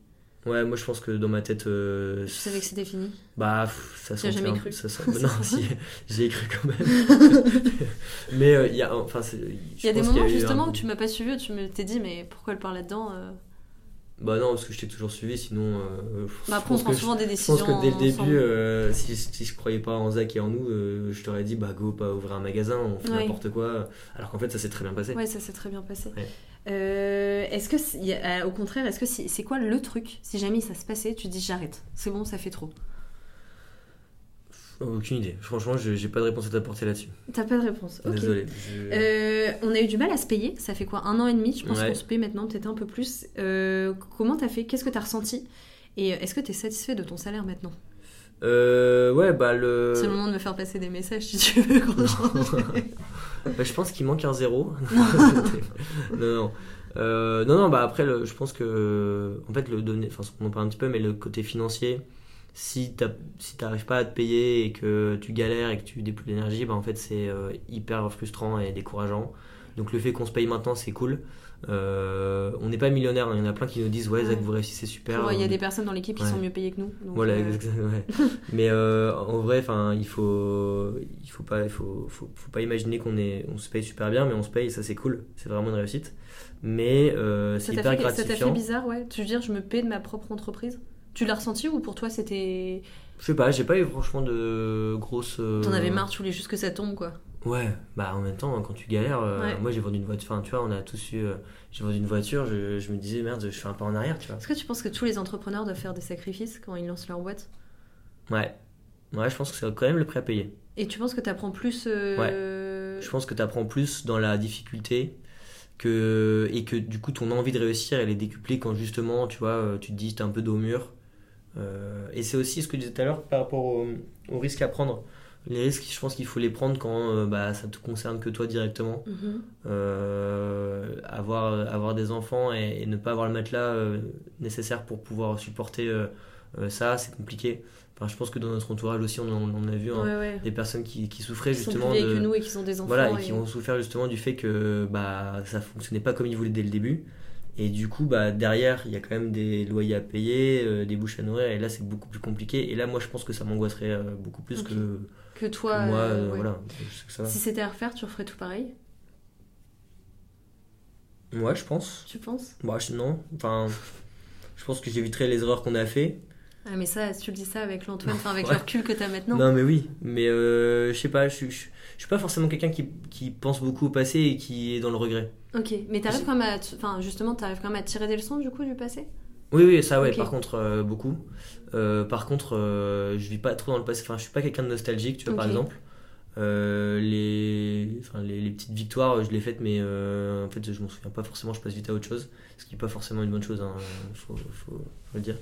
Ouais, moi je pense que dans ma tête. euh, Je savais que c'était fini? Bah, pff, ça sentait jamais cru ça sent- Non, si, j'y ai cru quand même. Mais euh, il y a. Enfin, Il y a des moments un- justement où tu m'as pas suivi, où tu me t'es dit, mais pourquoi elle parle là-dedans euh? Bah non, parce que je t'ai toujours suivi, sinon. euh, je Bah, Après, on prend je- souvent des Je décisions. pense que dès le début, euh, si, si je croyais pas en Zach et en nous, euh, je t'aurais dit bah go, pas ouvrir un magasin, on fait Ouais. n'importe quoi. Alors qu'en fait, ça s'est très bien passé. Ouais, ça s'est très bien passé. Ouais. Euh, est-ce que, au contraire, est-ce que c'est c'est quoi le truc Si jamais ça se passait, tu dis j'arrête. C'est bon, ça fait trop? Aucune idée. Franchement, je- j'ai pas de réponse à t'apporter là-dessus. T'as pas de réponse. Ok. Désolé. je- Euh, on a eu du mal à se payer. Ça fait quoi Un an et demi Je pense Ouais. qu'on se paye maintenant peut-être un peu plus. Euh, comment t'as fait Qu'est-ce que t'as ressenti? Et euh, est-ce que t'es satisfait de ton salaire maintenant? Euh, ouais, bah le. C'est le moment de me faire passer des messages si tu veux. Bah, je pense qu'il manque un zéro. non, non. Euh, non, non, bah après, le- je pense que. En fait, le donner. Enfin, on en parle un petit peu, mais le côté financier, si si t'arrives pas à te payer et que tu galères et que tu déploies de l'énergie, bah en fait, c'est euh, hyper frustrant et décourageant. Donc le fait qu'on se paye maintenant, c'est cool. Euh, on n'est pas millionnaire, il y en a plein qui nous disent ouais, Zach, vous réussissez super. Ouais, Il y a des personnes dans l'équipe qui Ouais. sont mieux payées que nous. donc, Voilà, euh, exactement, ouais. mais euh, en vrai, enfin, il faut, il faut pas, il faut, faut, faut pas imaginer qu'on est, on se paye super bien, mais on se paye, ça c'est cool, c'est vraiment une réussite. Mais c'est hyper fait, ça t'a fait gratifiant. bizarre, ouais. Tu veux dire, je me paie de ma propre entreprise? Tu l'as ressenti ou pour toi c'était. Je sais pas, j'ai pas eu franchement de grosses. euh, T'en avais marre, tu voulais juste que ça tombe, quoi. Ouais, bah en même temps, quand tu galères, euh, Ouais. moi j'ai vendu une voiture, enfin tu vois, on a tous eu, euh, j'ai vendu une voiture, je, je me disais merde, je fais un pas en arrière, tu vois. Est-ce que tu penses que tous les entrepreneurs doivent faire des sacrifices quand ils lancent leur boîte? Ouais, ouais, je pense que c'est quand même le prix à payer. Et tu penses que t'apprends plus. euh, Je pense que tu apprends plus dans la difficulté que, et que du coup ton envie de réussir elle est décuplée quand justement tu vois tu te dis t'es un peu dos au mur. Euh, et c'est aussi ce que je disais tout à l'heure par rapport au, au risque à prendre. Les risques, je pense qu'il faut les prendre quand euh, bah, ça te concerne que toi directement. mhm. Euh, avoir, avoir des enfants et, et ne pas avoir le matelas euh, nécessaire pour pouvoir supporter ça, c'est compliqué. Enfin, je pense que dans notre entourage aussi, on, a vu hein, Ouais, ouais. des personnes qui, qui souffraient Ils sont plus justement de, que nous et qui ont des enfants. voilà, et et- qui ont souffert justement du fait que bah, ça fonctionnait pas comme ils voulaient dès le début. Et du coup, bah, derrière, il y a quand même des loyers à payer, euh, des bouches à nourrir, et là, c'est beaucoup plus compliqué. Et là, moi, je pense que ça m'angoisserait euh, beaucoup plus que, Que toi. que moi. euh, ouais. voilà, je sais que ça va. Si c'était à refaire, tu referais tout pareil? Ouais, je pense. Tu penses? Bah, je- non, enfin, je pense que j'éviterai les erreurs qu'on a fait. Ah, mais ça, tu le dis ça avec l'Antoine, enfin avec Ouais. le recul que t'as maintenant. Non, mais oui, mais euh, je sais pas, je, suis pas forcément quelqu'un qui, qui pense beaucoup au passé et qui est dans le regret. Ok, mais t'arrives quand même à. Enfin, justement, t'arrives quand même à tirer des leçons du coup du passé? Oui, oui, ça, ouais, par contre, euh, beaucoup. Euh, par contre, euh, je vis pas trop dans le passé, enfin, je suis pas quelqu'un de nostalgique, tu vois, par exemple. Euh, les, enfin, les, les petites victoires, je les faites, mais euh, en fait, je m'en souviens pas forcément, je passe vite à autre chose, ce qui est pas forcément une bonne chose, hein, faut, faut, faut le dire.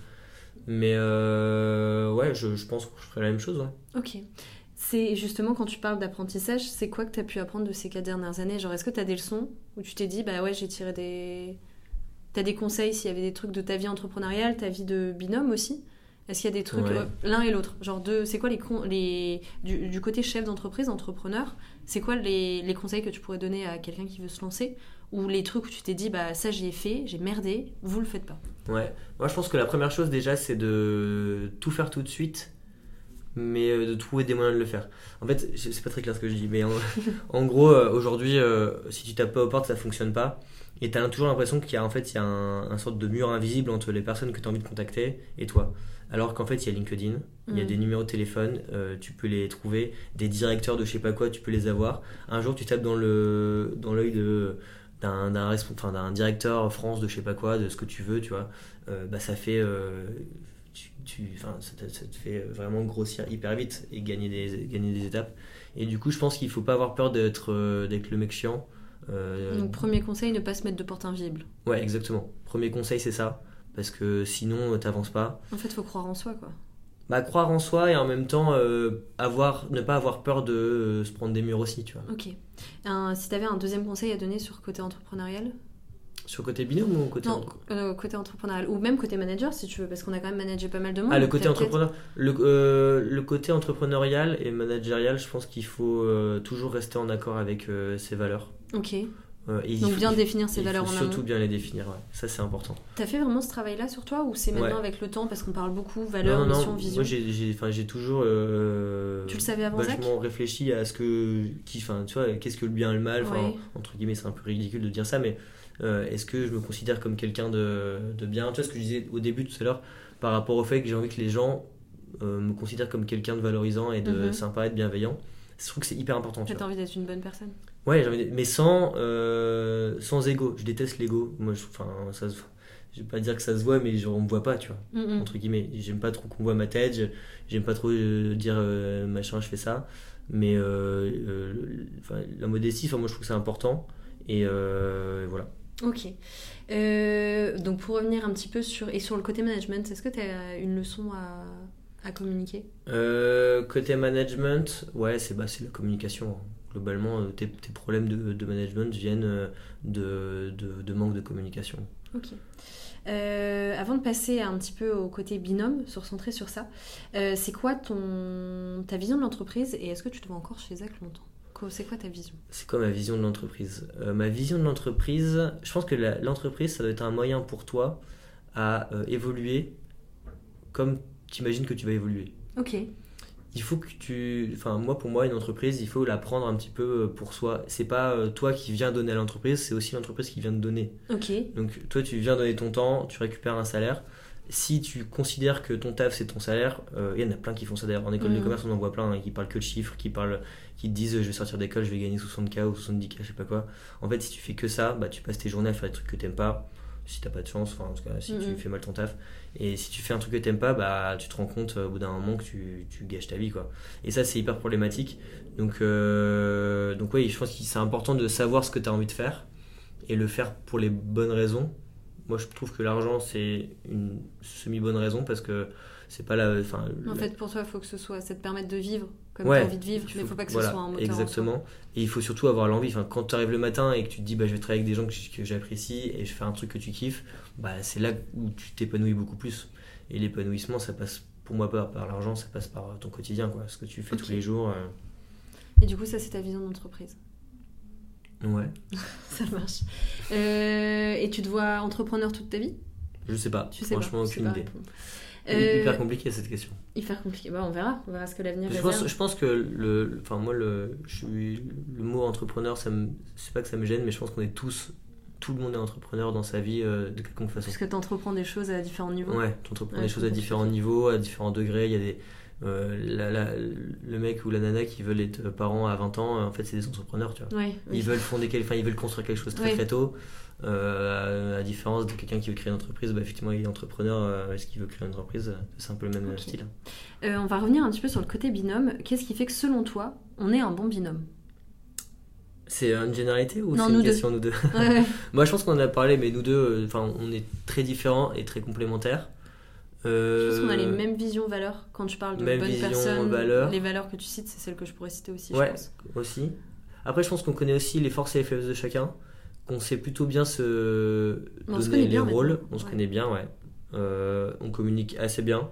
Mais euh, ouais, je, je pense que je ferai la même chose, ouais. Ok. C'est justement quand tu parles d'apprentissage, c'est quoi que t'as pu apprendre de ces quatre dernières années? Genre, est-ce que t'as des leçons où tu t'es dit, bah ouais, j'ai tiré des. T'as des conseils s'il y avait des trucs de ta vie entrepreneuriale, ta vie de binôme aussi? Est-ce qu'il y a des trucs Ouais. euh, l'un et l'autre? Genre, deux, c'est quoi les, con- les du, du côté chef d'entreprise, entrepreneur C'est quoi les, les conseils que tu pourrais donner à quelqu'un qui veut se lancer Ou les trucs où tu t'es dit, bah ça j'y ai fait, j'ai merdé, vous le faites pas Ouais, moi je pense que la première chose déjà c'est de tout faire tout de suite, mais euh, de trouver des moyens de le faire. En fait, c'est pas très clair ce que je dis, mais en, en gros, euh, aujourd'hui, euh, si tu tapes pas aux portes, ça fonctionne pas. Et t'as toujours l'impression qu'il y a en fait il y a un, un sorte de mur invisible entre les personnes que tu as envie de contacter et toi. Alors qu'en fait il y a LinkedIn, il y a Mm. des numéros de téléphone, euh, tu peux les trouver, des directeurs de je sais pas quoi, tu peux les avoir. Un jour tu tapes dans le dans l'œil de d'un d'un respon- enfin, d'un directeur France de je sais pas quoi, de ce que tu veux, tu vois, euh, bah ça fait euh, tu, tu- enfin, ça, te, ça te fait vraiment grossir hyper vite et gagner des gagner des étapes. Et du coup, je pense qu'il faut pas avoir peur d'être euh, d'être le mec chiant. Euh, Donc, premier conseil, ne pas se mettre de porte invisible. Ouais, exactement. Premier conseil, c'est ça. Parce que sinon, t'avances pas. En fait, faut croire en soi, quoi. Bah, croire en soi et en même temps, euh, avoir, ne pas avoir peur de euh, se prendre des murs aussi, tu vois. Ok. Un- si tu avais un deuxième conseil à donner sur côté entrepreneurial? Sur côté binôme ou côté. Non, euh, côté entrepreneurial. Ou même côté manager, si tu veux, parce qu'on a quand même managé pas mal de monde. Ah, le côté entrepreneur. Le, euh, le côté entrepreneurial et managérial, je pense qu'il faut toujours rester en accord avec ses valeurs. Ok. Euh, et Donc faut- bien définir ses valeurs en amont. surtout bien les définir, ouais. Ça, c'est important. T'as fait vraiment ce travail-là sur toi ou c'est maintenant Ouais. avec le temps parce qu'on parle beaucoup valeurs, non, non, mission, non. vision Moi, j'ai, toujours. euh, Tu le savais avant vachement réfléchi à ce que qui tu vois qu'est-ce que le bien et le mal Ouais. entre guillemets c'est un peu ridicule de dire ça mais euh, est-ce que je me considère comme quelqu'un de, de bien? Tu vois ce que je disais au début tout à l'heure par rapport au fait que j'ai envie que les gens euh, me considèrent comme quelqu'un de valorisant et de Mhm. sympa et de bienveillant je trouve que c'est hyper important tu T'as envie d'être une bonne personne ouais mais sans euh, sans ego je déteste l'ego moi je, enfin ça se- je vais pas dire que ça se voit mais genre, on me voit pas tu vois Mm, mm. entre guillemets. J'aime pas trop qu'on voit ma tête, j'aime pas trop euh, dire euh, machin, je fais ça. Mais euh, la modestie, enfin, moi je trouve que c'est important. Et voilà. Ok. Donc pour revenir un petit peu sur et sur le côté management, est-ce que tu as une leçon à, à communiquer? Côté management, ouais, c'est bah, c'est la communication. Globalement, euh, tes, tes problèmes de, de management viennent euh, de, de, de manque de communication. Ok. Euh, avant de passer un petit peu au côté binôme, se recentrer sur ça, euh, c'est quoi ton ta vision de l'entreprise et est-ce que tu te vois encore chez Zach longtemps? C'est quoi ta vision? C'est quoi ma vision de l'entreprise? Euh, Ma vision de l'entreprise, je pense que l'entreprise, ça doit être un moyen pour toi à évoluer comme tu imagines que tu vas évoluer. Ok. Il faut que tu. Enfin, moi, pour moi, une entreprise, il faut la prendre un petit peu pour soi. C'est pas toi qui viens donner à l'entreprise, c'est aussi l'entreprise qui vient te donner. Ok. Donc, toi, tu viens donner ton temps, tu récupères un salaire si tu considères que ton taf c'est ton salaire, euh, il y en a plein qui font ça d'ailleurs. En école de mm. commerce, on en voit plein hein, qui parlent que de chiffres, qui, parlent, qui te disent je vais sortir d'école, je vais gagner 60k ou 70k, je sais pas quoi. En fait, si tu fais que ça, bah, tu passes tes journées à faire des trucs que t'aimes pas, si t'as pas de chance, enfin en tout cas, si tu mm. fais mal ton taf. Et si tu fais un truc que t'aimes pas, bah, tu te rends compte au bout d'un moment que tu, tu, gâches ta vie. quoi. Et ça, c'est hyper problématique. Donc, euh, donc oui, je pense que c'est important de savoir ce que tu as envie de faire et le faire pour les bonnes raisons moi je trouve que l'argent c'est une semi-bonne raison parce que c'est pas la. Enfin, en fait, pour toi, il faut que ce soit. Ça te permette de vivre comme tu as envie de vivre, mais il faut pas que ce soit un moteur. Exactement. Et il faut surtout avoir l'envie. Enfin, quand tu arrives le matin et que tu te dis bah, je vais travailler avec des gens que, j'apprécie et je fais un truc que tu kiffes, bah, c'est là où tu t'épanouis beaucoup plus. Et l'épanouissement, ça passe pour moi pas par l'argent, ça passe par ton quotidien, quoi, ce que tu fais tous les jours. Euh. Et du coup, ça, c'est ta vision d'entreprise Ouais. ça marche. Euh, et tu te vois entrepreneur toute ta vie? Je sais pas. Tu sais Franchement, aucune idée. Euh, hyper compliqué cette question. Hyper compliqué. Bah, on verra. On verra ce que l'avenir je pense, je pense que le, enfin moi le, je suis, le mot entrepreneur, ça me, c'est pas que ça me gêne, mais je pense qu'on est tous, tout le monde est entrepreneur dans sa vie euh, de quelconque façon. Parce que tu entreprends des choses à différents niveaux. Ouais, tu entreprends des choses à différents niveaux, à différents degrés. Il y a des euh, le mec ou la nana qui veulent être parents à 20 ans, en fait, c'est des entrepreneurs, tu vois. ils veulent fonder, enfin, ils veulent construire quelque chose très très tôt. Euh, à, différence de quelqu'un qui veut créer une entreprise, bah, effectivement, il est entrepreneur. Euh, est-ce qu'il veut créer une entreprise C'est un peu le même style. on va revenir un petit peu sur le côté binôme. Qu'est-ce qui fait que, selon toi, on est un bon binôme? C'est une généralité ou c'est une question nous deux? Moi, je pense qu'on en a parlé, mais nous deux, enfin, on est très différents et très complémentaires. Je pense qu'on a les euh, mêmes visions valeurs quand tu parles de bonnes personnes. Les valeurs que tu cites, c'est celles que je pourrais citer aussi. Ouais, aussi. Après, je pense qu'on connaît aussi les forces et les faiblesses de chacun, qu'on sait plutôt bien se donner les rôles. On se connaît bien, ouais. Euh, on communique assez bien.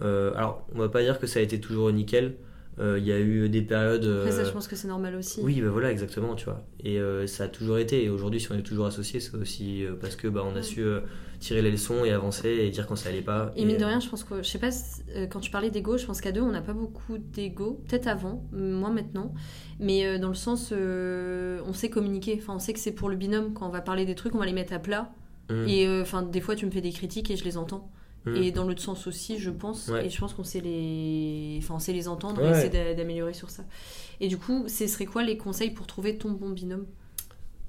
Euh, alors, on va pas dire que ça a été toujours nickel. Il y a eu des périodes. Après, ça, je pense que c'est normal aussi. Oui, bah voilà, exactement, tu vois. Et ça a toujours été. Et aujourd'hui, si on est toujours associé, c'est aussi parce que bah, on a su tirer les leçons et avancer et dire quand ça allait pas. Et, mine de rien, je pense que, je sais pas, euh, quand tu parlais d'ego, je pense qu'à deux, on n'a pas beaucoup d'ego. Peut-être avant, moi maintenant. Mais euh, dans le sens, euh, on sait communiquer. Enfin, on sait que c'est pour le binôme. Quand on va parler des trucs, on va les mettre à plat. Mmh. Et enfin, des fois, tu me fais des critiques et je les entends. Mmh. Et dans l'autre sens aussi, je pense. Et je pense qu'on sait les, enfin, on sait les entendre et essayer d'améliorer sur ça. Et du coup, ce serait quoi les conseils pour trouver ton bon binôme?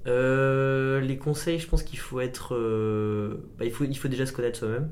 Euh, les conseils, je pense qu'il faut être. Euh, bah, il, faut, il faut déjà se connaître soi-même.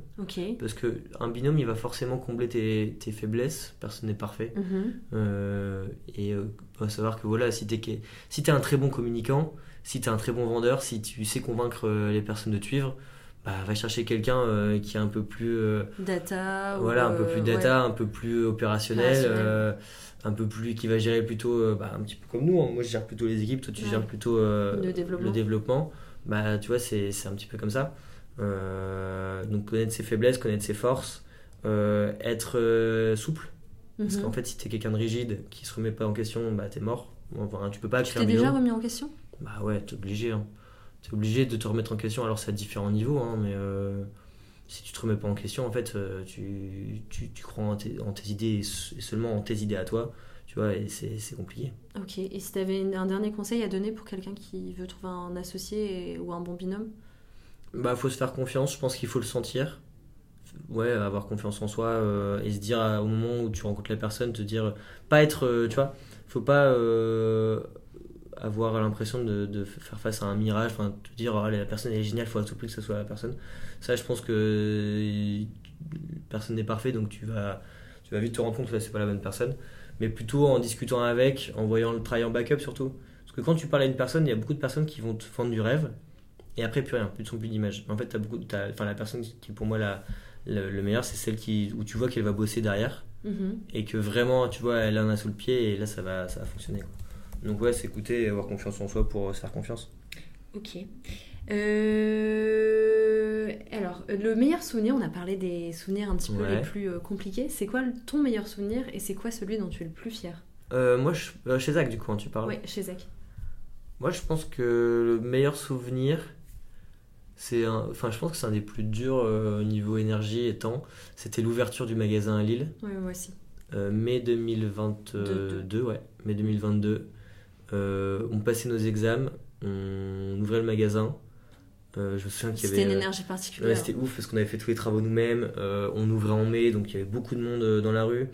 Parce qu'un binôme, il va forcément combler tes, tes faiblesses. Personne n'est parfait. Mhm. Euh, et il faut savoir que voilà, si tu es, si es un très bon communicant, si tu es un très bon vendeur, si tu sais convaincre les personnes de te suivre, bah, va chercher quelqu'un qui est un peu plus. data. Voilà, un peu plus data, un peu plus opérationnel un peu plus qui va gérer plutôt euh, bah, un petit peu comme nous hein. moi je gère plutôt les équipes toi tu gères plutôt euh, le, développement. bah tu vois c'est un petit peu comme ça euh, donc connaître ses faiblesses connaître ses forces être souple parce mhm. qu'en fait si t'es quelqu'un de rigide qui se remet pas en question bah t'es mort enfin, tu peux pas tu t'es déjà remis en question? Bah ouais t'es obligé hein. T'es obligé de te remettre en question alors c'est à différents niveaux hein, mais si tu te remets pas en question, en fait, euh, tu, tu, tu crois en tes, en tes, idées et seulement en tes idées à toi, tu vois, et c'est compliqué. Ok, et si tu avais un dernier conseil à donner pour quelqu'un qui veut trouver un associé ou un bon binôme? Bah, faut se faire confiance, je pense qu'il faut le sentir. Ouais, avoir confiance en soi euh, et se dire au moment où tu rencontres la personne, te dire, pas être, euh, tu vois, faut pas avoir l'impression de, de, faire face à un mirage, enfin, te dire oh, la personne est géniale, il faut à tout prix que ce soit la personne. Ça, je pense que personne n'est parfait, donc tu vas, tu vas vite te rendre compte que c'est pas la bonne personne. Mais plutôt en discutant avec, en voyant le travail en backup surtout. Parce que quand tu parles à une personne, il y a beaucoup de personnes qui vont te vendre du rêve, et après plus rien, plus de son plus d'image. En fait, as beaucoup, as, enfin, la personne qui est pour moi la, le, meilleur, c'est celle qui, où tu vois qu'elle va bosser derrière, mm-hmm. et que vraiment, tu vois, elle en a sous le pied, et là, ça va, ça va fonctionner. Quoi. Donc ouais, c'est écouter et avoir confiance en soi pour se faire confiance. Ok. Euh, alors, le meilleur souvenir, on a parlé des souvenirs un petit peu les plus euh, compliqués. C'est quoi ton meilleur souvenir et c'est quoi celui dont tu es le plus fier? Euh, moi, je- euh, chez Zach, du coup, hein, tu parles. Oui, chez Zach. Moi, je pense que le meilleur souvenir, c'est un... Enfin, je pense que c'est un des plus durs euh, au niveau énergie et temps. C'était l'ouverture du magasin à Lille, Oui, moi aussi. euh, mai 2022, ouais, mai 2022. Euh, on passait nos examens, on ouvrait le magasin. Euh, je me souviens qu'il y C'était avait... une euh, énergie Ouais, particulière. c'était ouf parce qu'on avait fait tous les travaux nous-mêmes. on ouvrait en mai, donc il y avait beaucoup de monde dans la rue.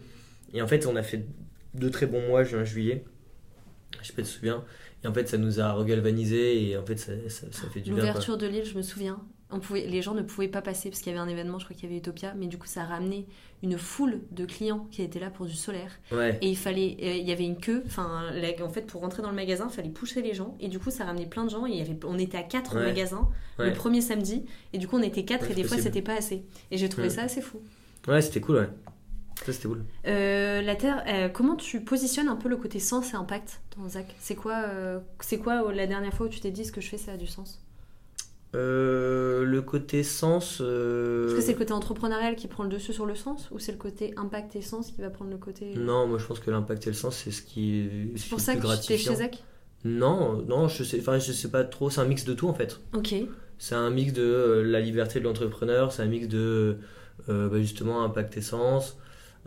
Et en fait, on a fait deux très bons mois, juin, juillet. Je sais pas si tu te souviens. Et en fait, ça nous a regalvanisé et en fait, ça, ça, ça fait du bien. L'ouverture de l'île, je me souviens. On pouvait, les gens ne pouvaient pas passer parce qu'il y avait un événement, je crois qu'il y avait Utopia, mais du coup ça a ramené une foule de clients qui étaient là pour du solaire. Ouais, Et il fallait, euh, il y avait une queue, enfin en fait pour rentrer dans le magasin, il fallait pousser les gens. Et du coup ça a ramené plein de gens. Et il y avait, on était à 4 au Ouais. magasin ouais. le premier samedi. Et du coup on était 4 Ouais, et des fois c'était pas assez. Et j'ai trouvé ça assez fou. Ouais, c'était cool, ouais. Ça, c'était cool. Euh, la Terre, euh, comment tu positionnes un peu le côté sens et impact dans Zach? C'est quoi, c'est quoi euh, la dernière fois où tu t'es dit ce que je fais ça a du sens? Euh, le côté sens. euh, Est-ce que c'est le côté entrepreneurial qui prend le dessus sur le sens ou c'est le côté impact et sens qui va prendre le côté. Non, moi je pense que l'impact et le sens, c'est ce qui est, ce C'est pour ça que tu chez Zach? Non, non, je sais, enfin, je sais pas trop. C'est un mix de tout en fait. Ok. C'est un mix de euh, la liberté de l'entrepreneur, c'est un mix de euh, bah, justement impact essence.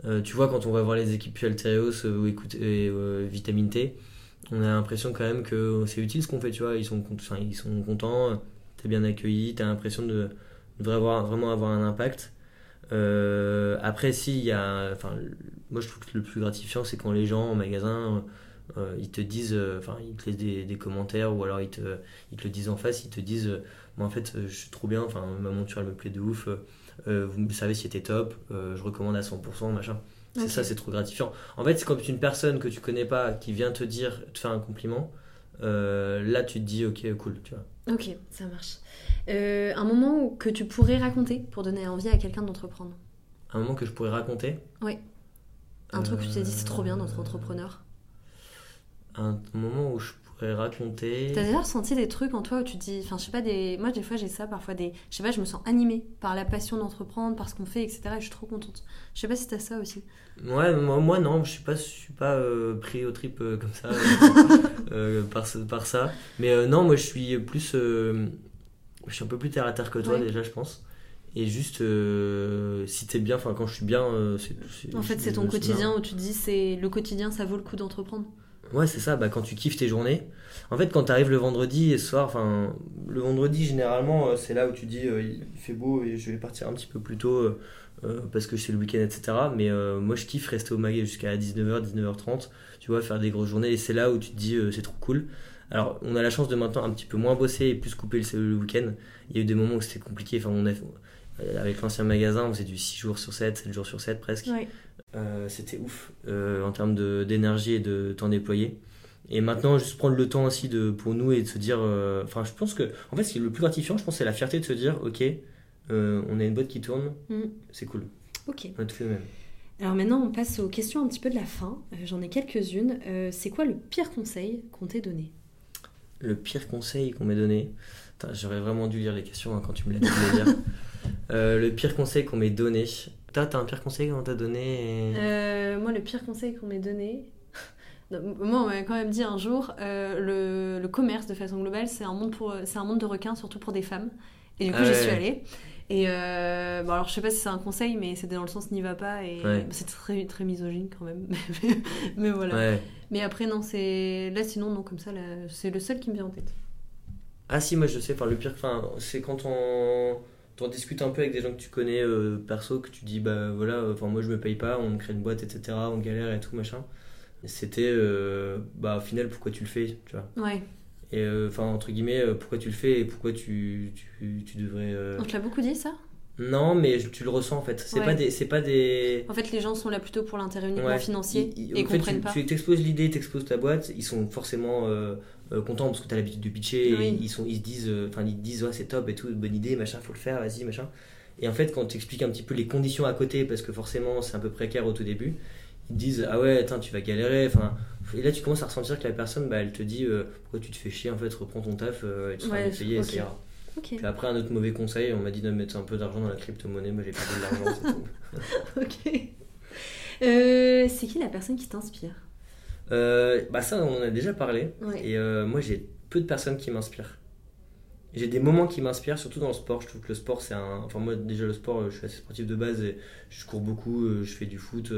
Euh, tu vois, quand on va voir les équipes Altereos euh, ou et euh, Vitamine T, on a l'impression quand même que c'est utile ce qu'on fait, tu vois. Ils sont, ils sont contents, t'es bien accueilli, t'as l'impression de, de vraiment avoir, vraiment avoir un impact. Euh, après, si, il y a. Enfin, moi je trouve que le plus gratifiant, c'est quand les gens en magasin. euh, ils te disent, euh, enfin, ils te laissent des, des commentaires ou alors ils te, ils te le disent en face, ils te disent, moi en fait, je suis trop bien, enfin, ma monture elle me plaît de ouf, vous savez si était top, je recommande à 100%, machin. C'est ça, c'est trop gratifiant. En fait, c'est quand une personne que tu connais pas qui vient te dire, te faire un compliment, euh, là tu te dis, ok, cool, tu vois. Ok, ça marche. Euh, un moment que tu pourrais raconter pour donner envie à quelqu'un d'entreprendre Un moment que je pourrais raconter. Un truc où tu t'es dit c'est trop bien Euh, d'être entrepreneur Un moment où je pourrais raconter. T'as déjà ressenti des trucs en toi où tu te dis, enfin je sais pas, des... moi des fois j'ai ça, parfois des, je sais pas, je me sens animée par la passion d'entreprendre, par ce qu'on fait, etc. Et je suis trop contente. Je sais pas si t'as ça aussi. Ouais, moi, moi, non, je suis pas, je suis pas euh, pris au trip euh, comme ça euh, euh, par, ce- par ça. Mais euh, non, moi je suis plus, euh, je suis un peu plus terre à terre que toi Ouais. déjà, je pense. Et juste, euh, si t'es bien, enfin quand je suis bien, euh, En fait, c'est ton quotidien où tu te dis, c'est le quotidien, ça vaut le coup d'entreprendre. Ouais, c'est ça, bah, quand tu kiffes tes journées. En fait, quand tu arrives le vendredi et ce soir, enfin, le vendredi, généralement, euh, c'est là où tu dis euh, il fait beau et je vais partir un petit peu plus tôt euh, euh, parce que c'est le week-end, etc. Mais euh, moi, je kiffe rester au maguet jusqu'à 19h, 19h30, tu vois, faire des grosses journées et c'est là où tu te dis euh, c'est trop cool. Alors, on a la chance de maintenant un petit peu moins bosser et plus couper le, le week-end. Il y a eu des moments où c'était compliqué. Enfin, on a, euh, avec l'ancien magasin, on faisait du 6 jours sur 7, 7 jours sur 7 presque. Ouais. Euh, c'était ouf euh, en termes de- d'énergie et de temps déployé. Et maintenant, juste prendre le temps aussi de, pour nous et de se dire. Enfin, je pense que. En fait, ce qui est le plus gratifiant, je pense, c'est la fierté de se dire ok, on a une boîte qui tourne, Mm. c'est cool. Ok. On a tout fait nous-mêmes. Alors maintenant, on passe aux questions un petit peu de la fin. Euh, J'en ai quelques-unes. Euh, c'est quoi le pire conseil qu'on t'ait donné? Le pire conseil qu'on m'ait donné? J'aurais vraiment dû lire les questions hein, quand tu me l'as dit de. Euh, le pire conseil qu'on m'ait donné. Toi, t'as un pire conseil qu'on t'a donné et- Euh, Moi, le pire conseil qu'on m'ait donné. Non, Moi, on m'avait quand même dit un jour, euh, le, le commerce de façon globale, c'est un monde pour, c'est un monde de requins, surtout pour des femmes. Et du coup, Ah j'y ouais. suis allée. Et euh, bon, alors, je sais pas si c'est un conseil, mais c'était dans le sens n'y va pas. Et Ouais. c'est très, très misogyne quand même. mais, voilà. Ouais. Mais après, non, c'est là, sinon, non, comme ça, c'est le seul qui me vient en tête. Ah si, moi je sais, enfin le pire, enfin, c'est quand on t'en discutes un peu avec des gens que tu connais euh, perso, que tu dis bah voilà, enfin moi je me paye pas, on me crée une boîte, etc., on galère et tout machin. C'était euh, bah au final pourquoi tu le fais, tu vois? Ouais. Et euh, enfin entre guillemets euh, pourquoi tu le fais et pourquoi tu, tu, tu devrais. euh, On te l'a beaucoup dit, ça? Non mais tu le ressens en fait. C'est Ouais. pas des, c'est pas des. En fait, les gens sont là plutôt pour l'intérêt uniquement Ouais. financier Ils- ils- et comprennent tu, pas. tu t'exposes l'idée, t'exposes ta boîte, ils sont forcément euh, contents parce que t'as l'habitude de pitcher, Oui. et ils, sont, ils se disent, euh, enfin ils te disent ouais c'est top et tout, bonne idée, machin, faut le faire, vas-y, machin. Et en fait quand tu expliques un petit peu les conditions à côté, parce que forcément c'est un peu précaire au tout début, ils te disent ah ouais attends tu vas galérer, enfin et là tu commences à ressentir que la personne bah, elle te dit euh, pourquoi tu te fais chier en fait, reprends ton taf, euh, et tu seras Ouais, payé, ok. et ça ira. Ok. Puis après un autre mauvais conseil, on m'a dit de mettre un peu d'argent dans la crypto-monnaie, moi j'ai perdu de l'argent, c'est tout. Ok. Euh, c'est qui la personne qui t'inspire? Bah ça, on en a déjà parlé. Ouais. Et moi, j'ai peu de personnes qui m'inspirent. J'ai des moments qui m'inspirent, surtout dans le sport. Je trouve que le sport, c'est un. Enfin, moi, déjà, le sport, je suis assez sportif de base et je cours beaucoup, je fais du foot.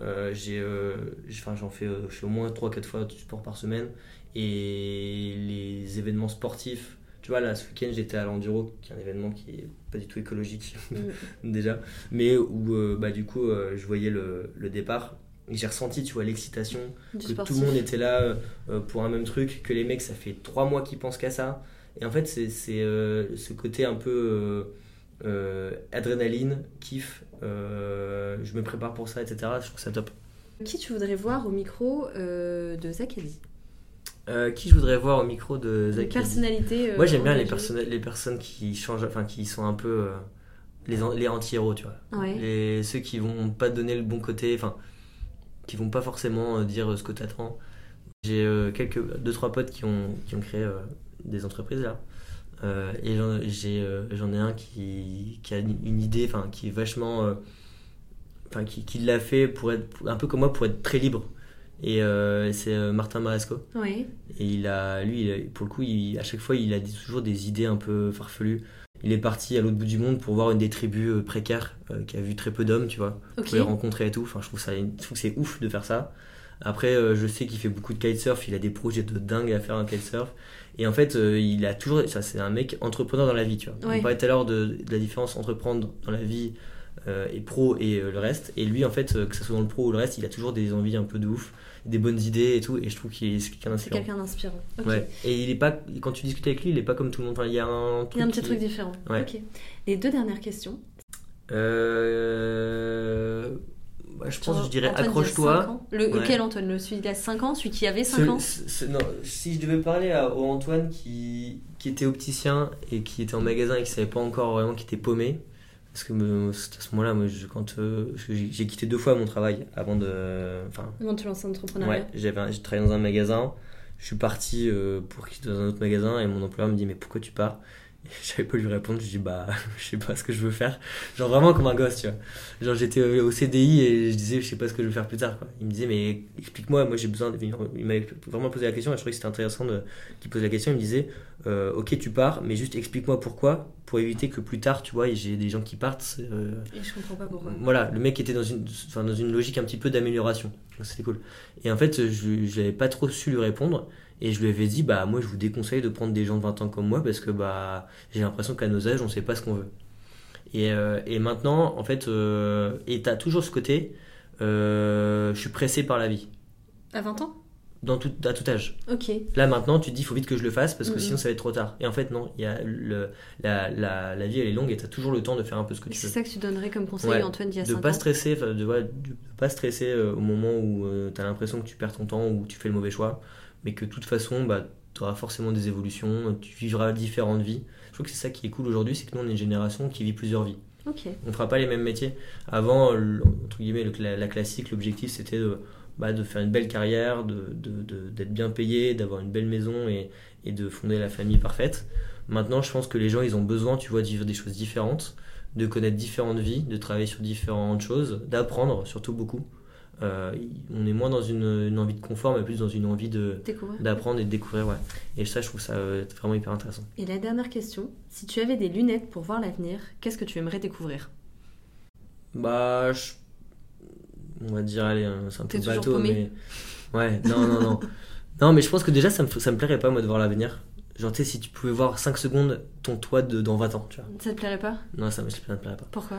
Euh, euh, j'ai, enfin, j'en fais, euh, je fais au moins 3-4 fois du sport par semaine. Et les événements sportifs, tu vois, là, ce week-end, j'étais à l'Enduro, qui est un événement qui est pas du tout écologique, Mm. déjà, mais où, euh, bah, du coup, euh, je voyais le, le départ. Et j'ai ressenti, tu vois, l'excitation, que sportif. tout le monde était là euh, pour un même truc, que les mecs, ça fait trois mois qu'ils pensent qu'à ça. Et en fait, c'est ce côté un peu adrénaline, kiff, je me prépare pour ça, etc. Je trouve ça top. Qui tu voudrais voir au micro euh, de Zakadi Euh, qui je voudrais voir au micro de Zach personnalité. euh, Moi, j'aime bien les, personnes les personnes qui changent, enfin, qui sont un peu euh, les, an- les anti-héros, tu vois. Ouais. Les, ceux qui vont pas donner le bon côté, enfin, qui vont pas forcément euh, dire euh, ce que t'attends. J'ai euh, quelques, deux, trois potes qui ont, qui ont créé euh, des entreprises là. Euh, et j'en euh, j'en ai un qui, qui a une idée, enfin, qui est vachement. euh, Enfin, qui, qui l'a fait pour être un peu comme moi, pour être très libre. Et euh, c'est Martin Maresco. Ouais. Et il a, lui, il a- pour le coup, il- à chaque fois, il a toujours des idées un peu farfelues. Il est parti à l'autre bout du monde pour voir une des tribus précaires euh, qui a vu très peu d'hommes, tu vois, Ok. pour les rencontrer et tout. Enfin, je trouve ça, je trouve que c'est ouf de faire ça. Après, euh, je sais qu'il fait beaucoup de kitesurf. Il a des projets de dingue à faire un kitesurf. Et en fait, euh, il a toujours, ça, c'est un mec entrepreneur dans la vie, tu vois. Ouais. On parlait tout à l'heure de, de la différence entreprendre dans la vie euh, et pro et euh, le reste. Et lui, en fait, que ce soit dans le pro ou le reste, il a toujours des envies un peu de ouf, des bonnes idées et tout. Et je trouve qu'il est quelqu'un d'inspirant. quelqu'un d'inspirant. Ok. Ouais. Et il est pas, quand tu discutes avec lui, il est pas comme tout le monde. Enfin, il y a un truc. Il y a un petit qui- truc différent. Ouais. Ok. Les deux dernières questions. Euh... bah, je pense, que je dirais accroche-toi. Le, Ouais. Lequel Antoine Le celui d'il y a 5 ans Celui qui avait 5 Ce- ans ce- ce- non, si je devais parler à, au Antoine qui, qui était opticien et qui était en magasin et qui savait pas encore vraiment qui était paumé, parce que c'était à ce moment-là, moi, je- quand euh, j'ai quitté deux fois mon travail avant de, enfin, Avant de te lancer en entrepreneuriat ouais, j'avais, j'ai travaillé dans un magasin, je suis parti euh, pour quitter dans un autre magasin et mon employeur me dit mais pourquoi tu pars? J'avais pas lui répondre, je dis bah je sais pas ce que je veux faire, genre vraiment comme un gosse, tu vois. Genre j'étais au CDI et je disais je sais pas ce que je veux faire plus tard quoi. Il me disait mais explique-moi, moi j'ai besoin de... Il m'avait vraiment posé la question et je trouvais que c'était intéressant de... qu'il pose la question, il me disait euh, ok tu pars mais juste explique-moi pourquoi pour éviter que plus tard tu vois j'ai des gens qui partent. euh, Et je comprends pas pourquoi. voilà, le mec était dans une, enfin, dans une logique un petit peu d'amélioration. C'était cool. Et en fait, je je n'avais pas trop su lui répondre. Et je lui avais dit, bah moi je vous déconseille de prendre des gens de 20 ans comme moi parce que bah j'ai l'impression qu'à nos âges on sait pas ce qu'on veut. Et, euh, et maintenant, en fait, euh, et t'as toujours ce côté, euh, je suis pressé par la vie. À 20 ans? Dans tout, à tout âge. Là maintenant, tu te dis, il faut vite que je le fasse parce que sinon ça va être trop tard. Et en fait, non, il y a le, la, la, la vie elle est longue et t'as toujours le temps de faire un peu ce que tu c'est veux. ça que tu donnerais comme conseil Ouais. Antoine d'il y a de 5 pas stresser de, pas stresser euh, au moment où tu as l'impression que tu perds ton temps ou tu fais le mauvais choix mais que de toute façon bah, tu auras forcément des évolutions tu vivras différentes vies je trouve que c'est ça qui est cool aujourd'hui c'est que nous on est une génération qui vit plusieurs vies Ok. on fera pas les mêmes métiers avant le- entre guillemets le cla- la classique l'objectif c'était de, bah, de faire une belle carrière de, de- de- d'être bien payé d'avoir une belle maison et, et de fonder la famille parfaite. Maintenant je pense que les gens ils ont besoin tu vois de vivre des choses différentes de connaître différentes vies de travailler sur différentes choses d'apprendre surtout beaucoup. Euh, on est moins dans une, une envie de confort mais plus dans une envie d'apprendre et de découvrir ouais. Et ça je trouve ça euh, vraiment hyper intéressant. Et la dernière question, si tu avais des lunettes pour voir l'avenir, qu'est-ce que tu aimerais découvrir? Bah, je- on va dire, allez, hein, c'est un peu bateau, mais. Ouais, non, non, non. non, mais je pense que déjà, ça me, ça me plairait pas, moi, de voir l'avenir. Genre, tu sais, si tu pouvais voir 5 secondes ton toit de, dans 20 ans, tu vois. Ça te plairait pas? Non, ça me, ça me plairait pas. Pourquoi?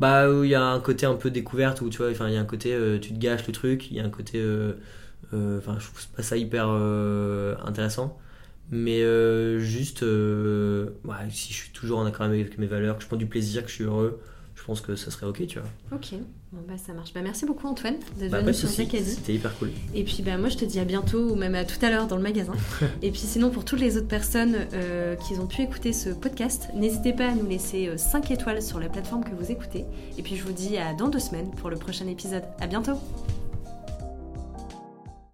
Bah, il y a un côté un peu découverte, où tu vois, il y a un côté, euh, tu te gâches le truc, il y a un côté. euh, euh, Enfin, je trouve pas ça hyper euh, intéressant. Mais euh, juste, euh, ouais, si je suis toujours en accord avec mes valeurs, que je prends du plaisir, que je suis heureux, je pense que ça serait ok, tu vois. Ok, bon bah ça marche. Bah merci beaucoup Antoine d'être Bah, de Zakadi. c'était hyper cool. Et puis bah moi je te dis à bientôt ou même à tout à l'heure dans le magasin. Et puis sinon pour toutes les autres personnes euh, qui ont pu écouter ce podcast, n'hésitez pas à nous laisser 5 étoiles sur la plateforme que vous écoutez. Et puis je vous dis à dans deux semaines pour le prochain épisode. À bientôt